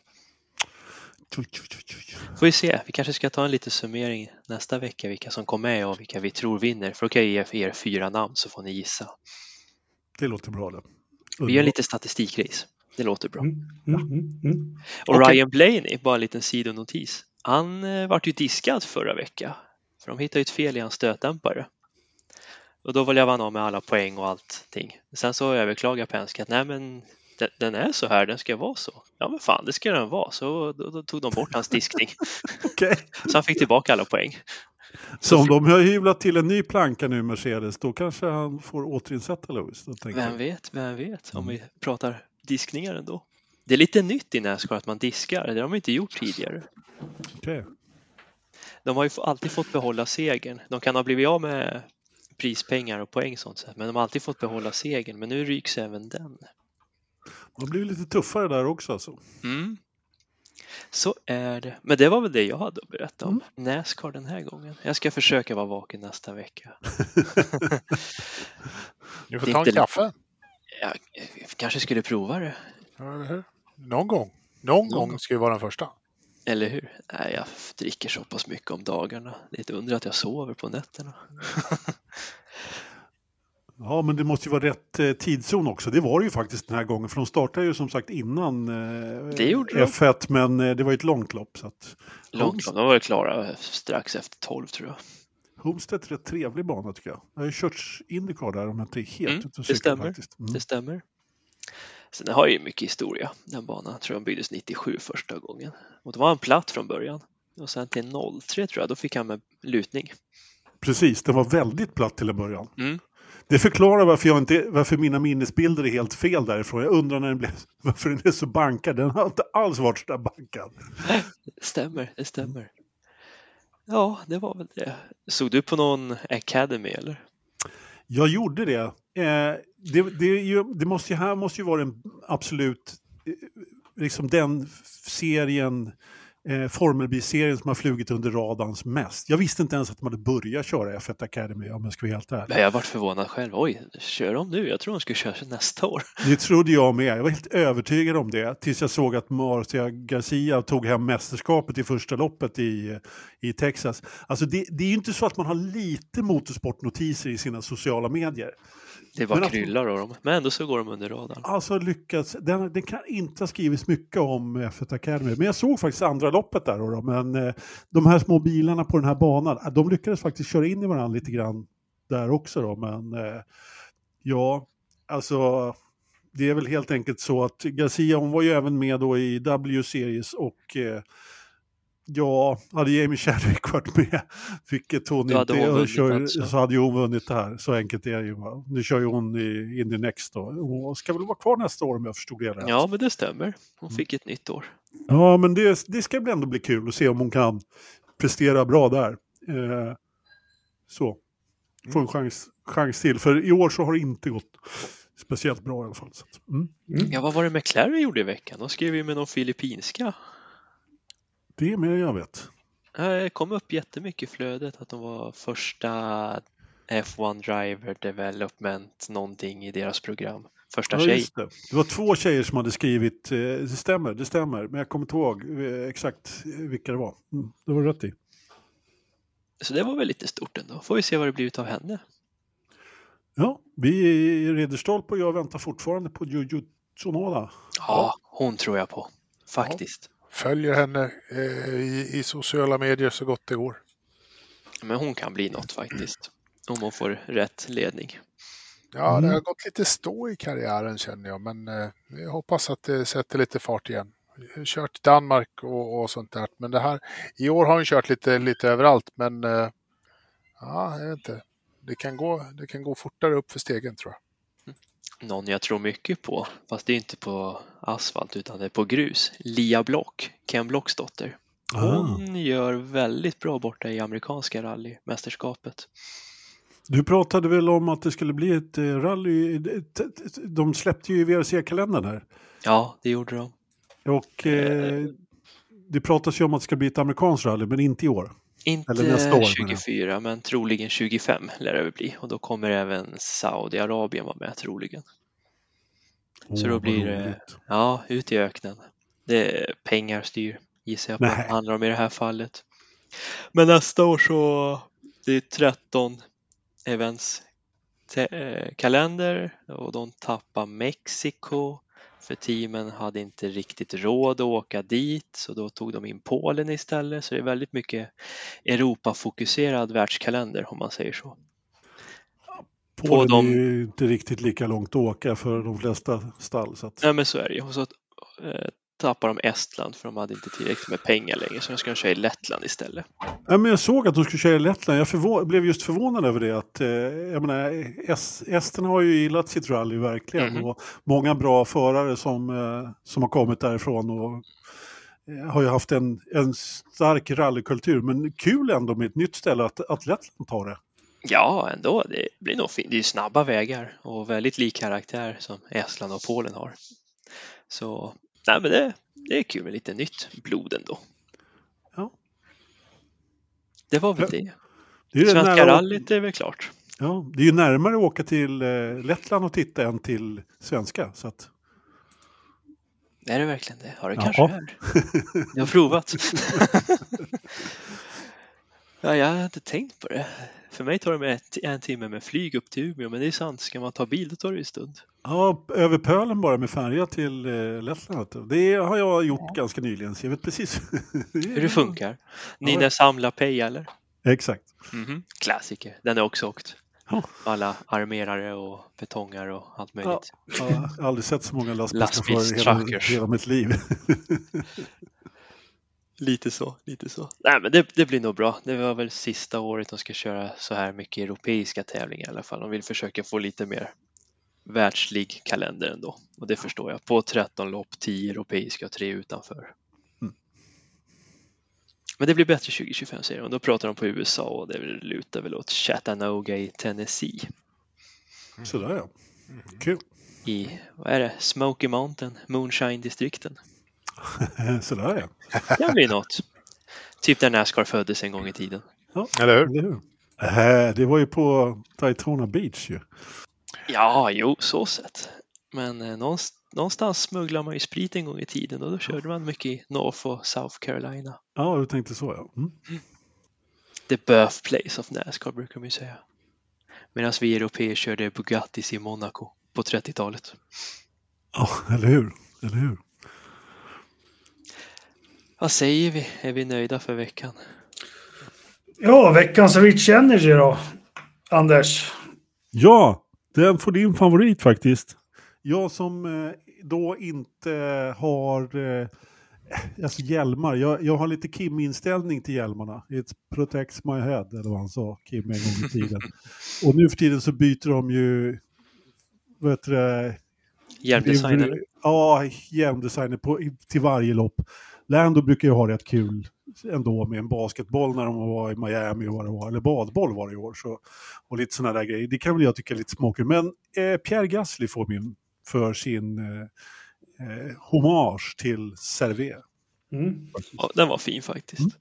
Får vi se, vi kanske ska ta en liten summering nästa vecka vilka som kom med och vilka vi tror vinner. För då kan jag ge er fyra namn så får ni gissa. Det låter bra det. Vi gör en liten statistikrace. Det låter bra. Mm, mm, mm, mm. Och Okej. Ryan Blaney, bara en liten sidonotis. Han eh, vart ju diskad förra veckan. För de hittade ju ett fel i hans stötdämpare. Och då jag vara av med alla poäng och allting. Sen så överklagade Penske att nej men den, den är så här, den ska vara så. Ja men fan, det ska den vara. Så då, då tog de bort hans diskning. Okej. Så han fick tillbaka alla poäng. Så om de har hyvlat till en ny planka nu, Mercedes, då kanske han får återinsätta Lewis. Vem jag. vet, vem vet om vi pratar diskningar ändå. Det är lite nytt i Nascar att man diskar, det har de inte gjort tidigare. Okej. De har ju alltid fått behålla segern. De kan ha blivit av med prispengar och poäng sånt sätt, men de har alltid fått behålla segern. Men nu ryks även den. De har blivit lite tuffare där också alltså. Mm. Så är det. Men det var väl det jag hade att berätta om Nascar den här gången. Jag ska försöka vara vaken nästa vecka. Du får ta en kaffe. Jag kanske skulle prova det? Någon gång. Någon Någon gång gång. ska ju vara den första. Eller hur? Nej, jag dricker så pass mycket om dagarna. Det är ett under att jag sover på nätterna. Ja, men det måste ju vara rätt eh, tidszon också. Det var det ju faktiskt den här gången, för de startade ju som sagt innan eh, Det gjorde de. F1, men eh, det var ju ett långt lopp. Så att Långt långt. De var väl klara strax efter 12 tror jag. Homestead är rätt trevlig bana tycker jag. Jag har ju kört Indycar där om jag inte är helt Mm, ute och cyklar faktiskt. Mm. Det stämmer. Sen har ju mycket historia, den banan. Jag tror den byggdes 97 första gången. Och då var han platt från början. Och sen till 03 tror jag, då fick han med lutning. Precis, den var väldigt platt till en början. Mm. Det förklarar varför, jag inte, varför mina minnesbilder är helt fel därifrån. Jag undrar när den blev, varför den är så bankad. Den har inte alls varit så där bankad. Det stämmer, det stämmer. Ja, det var väl det. Såg du på någon Academy eller? Jag gjorde det. Eh, det, det, ju, det måste ju, här måste ju vara den absolut, eh, liksom den serien, eh, Formelbil-serien som har flugit under radarns mest. Jag visste inte ens att de hade börjat köra F1 Academy om jag ska vara helt ärlig. Nej, Jag varit förvånad själv. Oj, kör de nu? Jag tror de skulle köra nästa år. Det trodde jag med. Jag var helt övertygad om det tills jag såg att Marcia Garcia tog hem mästerskapet i första loppet i, i Texas. Alltså det, det är ju inte så att man har lite motorsportnotiser i sina sociala medier. Det Men att- kryllar av dem. Men ändå så går de under radarn. Alltså lyckats, den, den kan inte ha skrivits mycket om F1 Academy. Men jag såg faktiskt andra loppet där. Då, men eh, de här små bilarna på den här banan, eh, de lyckades faktiskt köra in i varandra lite grann där också. Då, men eh, ja, alltså det är väl helt enkelt så att Garcia, hon var ju även med då i W-series och Ja, hade Jamie Chadwick varit med, vilket hon Då hade inte, hon kör, alltså. så hade ju hon vunnit det här. Så enkelt är det ju. Va? Nu kör ju hon i Indy Next då. Hon ska väl vara kvar nästa år om jag förstod det rätt. Ja, men det stämmer. Hon fick ett nytt år. Ja, men det, det ska väl ändå bli kul att se om hon kan prestera bra där. Eh, så, få en chans, chans till. För i år så har det inte gått speciellt bra i alla fall. Så att, mm. Ja, vad var det McLaren gjorde i veckan? De skrev ju med någon filippinska. Det är mer jag vet. Det kom upp jättemycket i flödet att de var första F1 Driver Development någonting i deras program. Första Ja, tjej. det. det var två tjejer som hade skrivit, eh, det stämmer, det stämmer, men jag kommer inte ihåg eh, exakt vilka det var. Mm, det var rätt i. Så det var väl lite stort ändå. Får vi se vad det blivit av henne. Ja, vi i Ridderstolpe och jag väntar fortfarande på Jojo Tsunoda. Ja, hon tror jag på. Faktiskt. Följer henne eh, i, i sociala medier så gott det går. Men hon kan bli något faktiskt. Om hon får rätt ledning. Ja, Mm. det har gått lite stå i karriären känner jag, men eh, jag hoppas att det sätter lite fart igen. Kört Danmark och, och sånt där, men det här i år har hon kört lite, lite överallt, men eh, ja, jag vet inte. Det kan, gå, det kan gå fortare upp för stegen tror jag. Någon jag tror mycket på, fast det är inte på asfalt utan det är på grus. Lia Block, Ken Blocks dotter. Hon gör väldigt bra borta i amerikanska rallymästerskapet. Du pratade väl om att det skulle bli ett eh, rally, de släppte ju i VRC-kalendern här. Ja, det gjorde de. Och eh, det pratas ju om att det ska bli ett amerikanskt rally, men inte i år. Inte Eller nästa år, menar jag. 24 men troligen 25 lär det bli och då kommer även Saudiarabien vara med troligen. Så Åh, då blir det, ja, ut i öknen. Det är pengar styr gissar jag på Nej. handlar om i det här fallet. Men nästa år så, det är 13 events eh, kalender och de tappar Mexiko för teamen hade inte riktigt råd att åka dit så då tog de in Polen istället så det är väldigt mycket Europa-fokuserad världskalender om man säger så. Polen de- är ju inte riktigt lika långt att åka för de flesta stall. Så att, Nej men så är det ju. Och så eh, tappar de Estland för de hade inte tillräckligt med pengar längre så nu ska de köra i Lettland istället. Ja, men jag såg att de skulle köra i Lettland. Jag förvå- blev just förvånad över det. Att, eh, jag menar, es- esterna har ju gillat sitt rally verkligen. Mhm. Och många bra förare som, eh, som har kommit därifrån. Och, eh, har ju haft en, en stark rallykultur. Men kul ändå med ett nytt ställe att, att Lettland tar det. Ja, ändå. Det blir nog fint. Det är snabba vägar och väldigt lik karaktär som Estland och Polen har. Så nej, men det, det är kul med lite nytt blod ändå. Ja. Det var väl det. Det är, Svenska nära, rallyt är väl klart. ja, det är ju närmare att åka till eh, Lettland och titta än till svenska. Så att, Är det verkligen det? Har det Ja. kanske är. Du har provat? ja, jag har inte tänkt på det. För mig tar det med en timme med flyg upp till Umeå, men det är sant. Ska man ta bil då tar det ju stund. Ja, över pölen bara med färja till eh, Lettland. Det har jag gjort ganska nyligen, så jag vet precis Hur det funkar. Ni Ja. när samlar Peja eller? Exakt. Mhm. Klassiker. Den är också åkt. Ja. Alla armerare och betongare och allt möjligt. Ja, jag har aldrig sett så många lastbilschaufförer i hela, hela mitt liv. Lite så, lite så. Nej men det, det blir nog bra. Det var väl sista året de ska köra så här mycket europeiska tävlingar i alla fall. De vill försöka få lite mer världslig kalender ändå. Och det förstår jag. På 13 lopp, 10 europeiska och 3 utanför. Mm. Men det blir bättre 2025 säger de. Då pratar de på USA och det lutar väl åt Chattanooga i Tennessee. Sådär ja. Kul. I, vad är det, Smoky Mountain, Moonshine-distrikten. Sådär ja. Det blir något. Typ där Nascar föddes en gång i tiden. Hur? Eller hur? Äh, det var ju på Daytona Beach ju. Ja, jo, så sett. Men eh, någonstans, någonstans smugglar man ju sprit en gång i tiden och då körde man mycket i North och South Carolina. Ja, du tänkte så ja. Mm. The birthplace of Nascar brukar man ju säga. Medan vi europeer körde Bugattis i Monaco på 30-talet. Ja, eller hur? Eller hur? Vad säger vi? Är vi nöjda för veckan? Ja, veckans Rich Energy då, Anders. Ja, den får din favorit faktiskt. Jag som eh, då inte har eh, alltså hjälmar. Jag, jag har lite Kim-inställning till hjälmarna. It protects my head, eller vad han sa, Kim en gång i tiden. Och nu för tiden så byter de ju, vad heter det, Hjälmdesign Det- eller? Ja, hjälmdesigner på, till varje lopp. Lando brukar ju ha rätt kul ändå med en basketboll när de var i Miami och vad det var, eller badboll var det i år. Så, och lite sådana där grejer. Det kan väl jag tycka är lite småkul. Men eh, Pierre Gasly får min för sin eh, eh, hommage till Servé. Mm. Ja, den var fin faktiskt. Mm.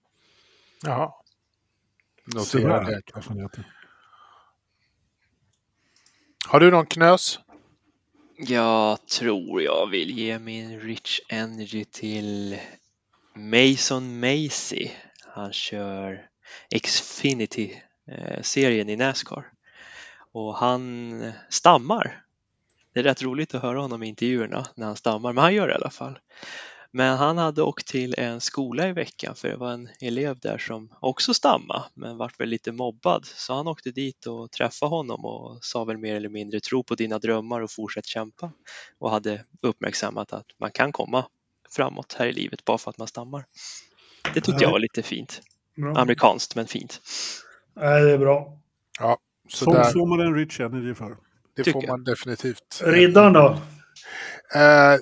Det. kanske heter. Har du någon knös? Jag tror jag vill ge min Rich Energy till Mason Macy. Han kör Xfinity-serien eh, i Nascar. Och han stammar. Det är rätt roligt att höra honom i intervjuerna när han stammar, men han gör det i alla fall. Men han hade åkt till en skola i veckan för det var en elev där som också stamma men vart väl lite mobbad. Så han åkte dit och träffade honom och sa väl mer eller mindre tro på dina drömmar och fortsätt kämpa. Och hade uppmärksammat att man kan komma framåt här i livet bara för att man stammar. Det tyckte jag var lite fint. Bra. Amerikanskt men fint. Nej, det är bra. Så Som där, får man en Rich Energy för. det tycker får jag. man definitivt. Riddaren då? Eh,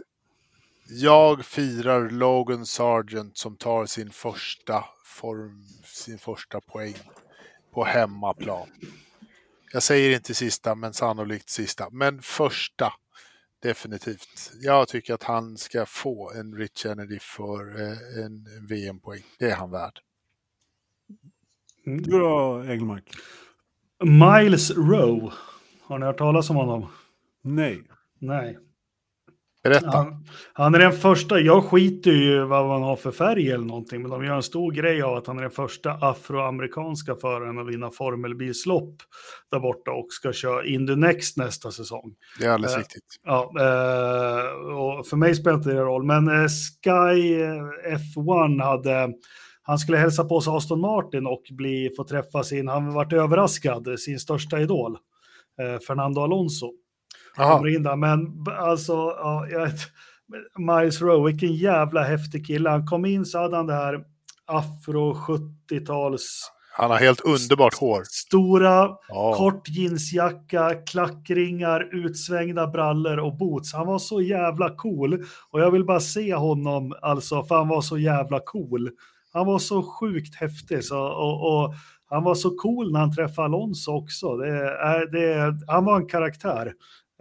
jag firar Logan Sargent som tar sin första, form, sin första poäng på hemmaplan. Jag säger inte sista, men sannolikt sista. Men första, definitivt. Jag tycker att han ska få en Rich Kennedy för eh, en VM-poäng. Det är han värd. Mm. Du då, Engelmark? Miles Rowe. Har ni hört talas om honom? Nej. Nej. Berätta. Han, han är den första, jag skiter ju vad man har för färg eller någonting, men de gör en stor grej av att han är den första afroamerikanska föraren att vinna formelbilslopp där borta och ska köra Indy Next nästa säsong. Det är alldeles Eh, riktigt. Ja, eh, och för mig spelar inte det roll, men eh, Sky eh, F1 hade, han skulle hälsa på sig Aston Martin och bli, få träffa sin, han varit överraskad, sin största idol, eh, Fernando Alonso Kommer in där. Men alltså, ja, jag Miles Rowe, vilken jävla häftig kille. Han kom in så hade han det här afro 70-tals Han har helt underbart hår. stora, Ja. kort jeansjacka, klackringar, utsvängda brallor och boots. Han var så jävla cool och jag vill bara se honom, alltså, för han var så jävla cool. Han var så sjukt häftig så, och, och han var så cool när han träffade Alonso också. Det, det, han var en karaktär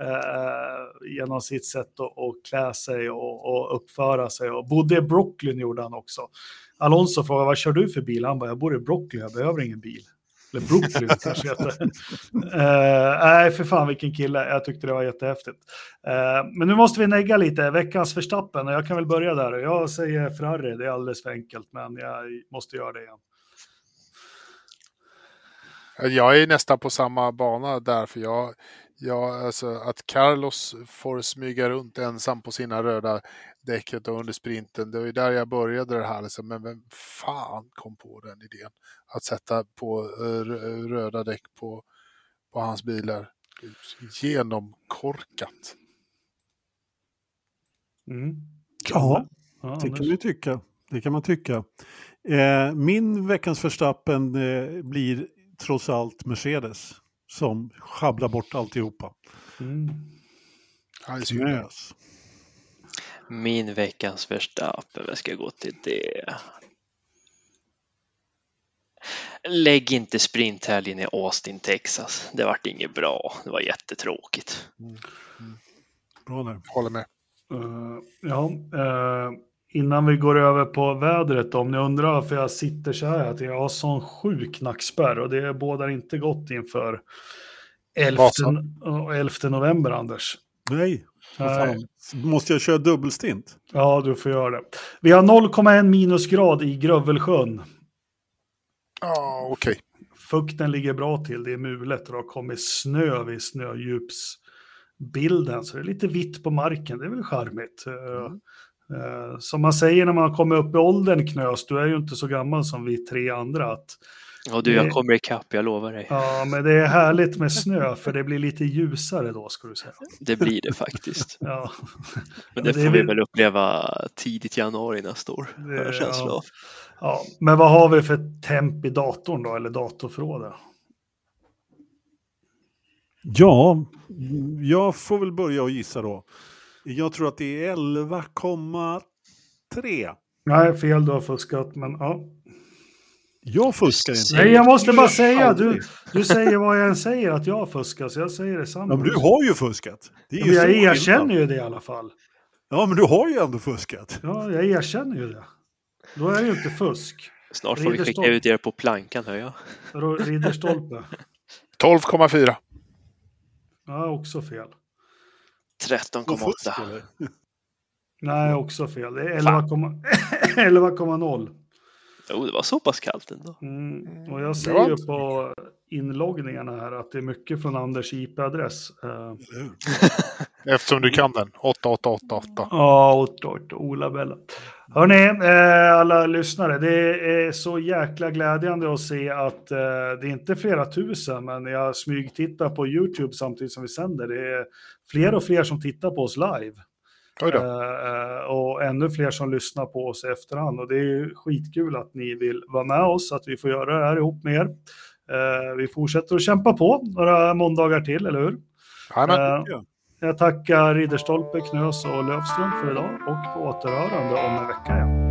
eh, genom sitt sätt att, att klä sig och, och uppföra sig. Och bodde i Brooklyn gjorde han också. Alonso frågade vad kör du för bil? Han bara, jag bor i Brooklyn, jag behöver ingen bil. Eller Brooklyn kanske heter. Eh, Nej, för fan vilken kille. Jag tyckte det var jättehäftigt. Eh, men nu måste vi negga lite. Veckans förstappen. Jag kan väl börja där. Jag säger Ferrari, det är alldeles för enkelt, men jag måste göra det igen. Jag är nästan på samma bana där, för jag, jag, alltså, att Carlos får smyga runt ensam på sina röda däcket då under sprinten, det var ju där jag började det här. Liksom. Men vem fan kom på den idén? Att sätta på eh, rö- röda däck på, på hans bilar. Genomkorkat. Mm. Ja, Ja, det kan man tycka. Det kan man tycka. Eh, min veckans förstappen eh, blir trots allt Mercedes som sjabblar bort alltihopa. Mm. Yes. Min veckans Verstappen, vad ska jag gå till det? Lägg inte sprinthelgen i Austin, Texas. Det vart inget bra. Det var jättetråkigt. Bra där. Håller med. Eh, ja, eh, innan vi går över på vädret, om ni undrar varför jag sitter så här, att jag har sån sjuk nackspärr och det bådar inte gott inför 11, Vasa. 11 november, Anders. Nej, Nej. måste jag köra dubbelstint? Ja, du får göra det. Vi har 0,1 minusgrad i Grövelsjön. Ja, okej. Fukten ligger bra till, det är mulet och det har kommit snö vid snödjupsbilden, så det är lite vitt på marken, det är väl charmigt. Eh, Som man säger när man kommer upp i åldern, Knös, du är ju inte så gammal som vi tre andra, att Och du, Det- jag kommer ikapp, jag lovar dig. ja, men det är härligt med snö, för det blir lite ljusare då, ska du säga. Det blir det faktiskt. Ja, Men det det är får vi väl- uppleva tidigt januari nästa år. Har Det- jag känsla ja. av. ja. Men vad har vi för temp i datorn då, eller datorförrådet? Ja, jag får väl börja och gissa då. Jag tror att det är 11,3. Nej, fel, du har fuskat, men ja. Jag fuskar inte. Nej, jag måste bara säga, du, du säger vad jag än säger, att jag fuskar, så jag säger detsamma. Ja, men du har ju fuskat. Det är ju jag erkänner ju det i alla fall. Ja, men du har ju ändå fuskat. Ja, jag erkänner ju det. Då är det ju inte fusk. Snart får vi skicka ut er på plankan, hör jag. Ridderstolpe. 12,4. Ja, också fel. Och fusk, 13,8. eller? Nej, också fel. Det är 11,0. 11,0. Jo, det var så pass kallt ändå. Mm. Och jag Det ser ju på inloggningarna här att det är mycket från Anders IP-adress. Eh? Eftersom du kan den. 8888. Ja, åt, åt, Ola Bella. Hörni, eh, alla lyssnare, det är så jäkla glädjande att se att eh, det är inte flera tusen, men jag smygtittar på YouTube samtidigt som vi sänder. Det är fler och fler som tittar på oss live. Eh, och ännu fler som lyssnar på oss i efterhand. Och det är skitkul att ni vill vara med oss, att vi får göra det här ihop med er. Vi fortsätter att kämpa på några måndagar till, eller hur? Jajamän. Jag tackar Ridderstolpe, Knös och Lövström för idag och på återhörande om en vecka igen.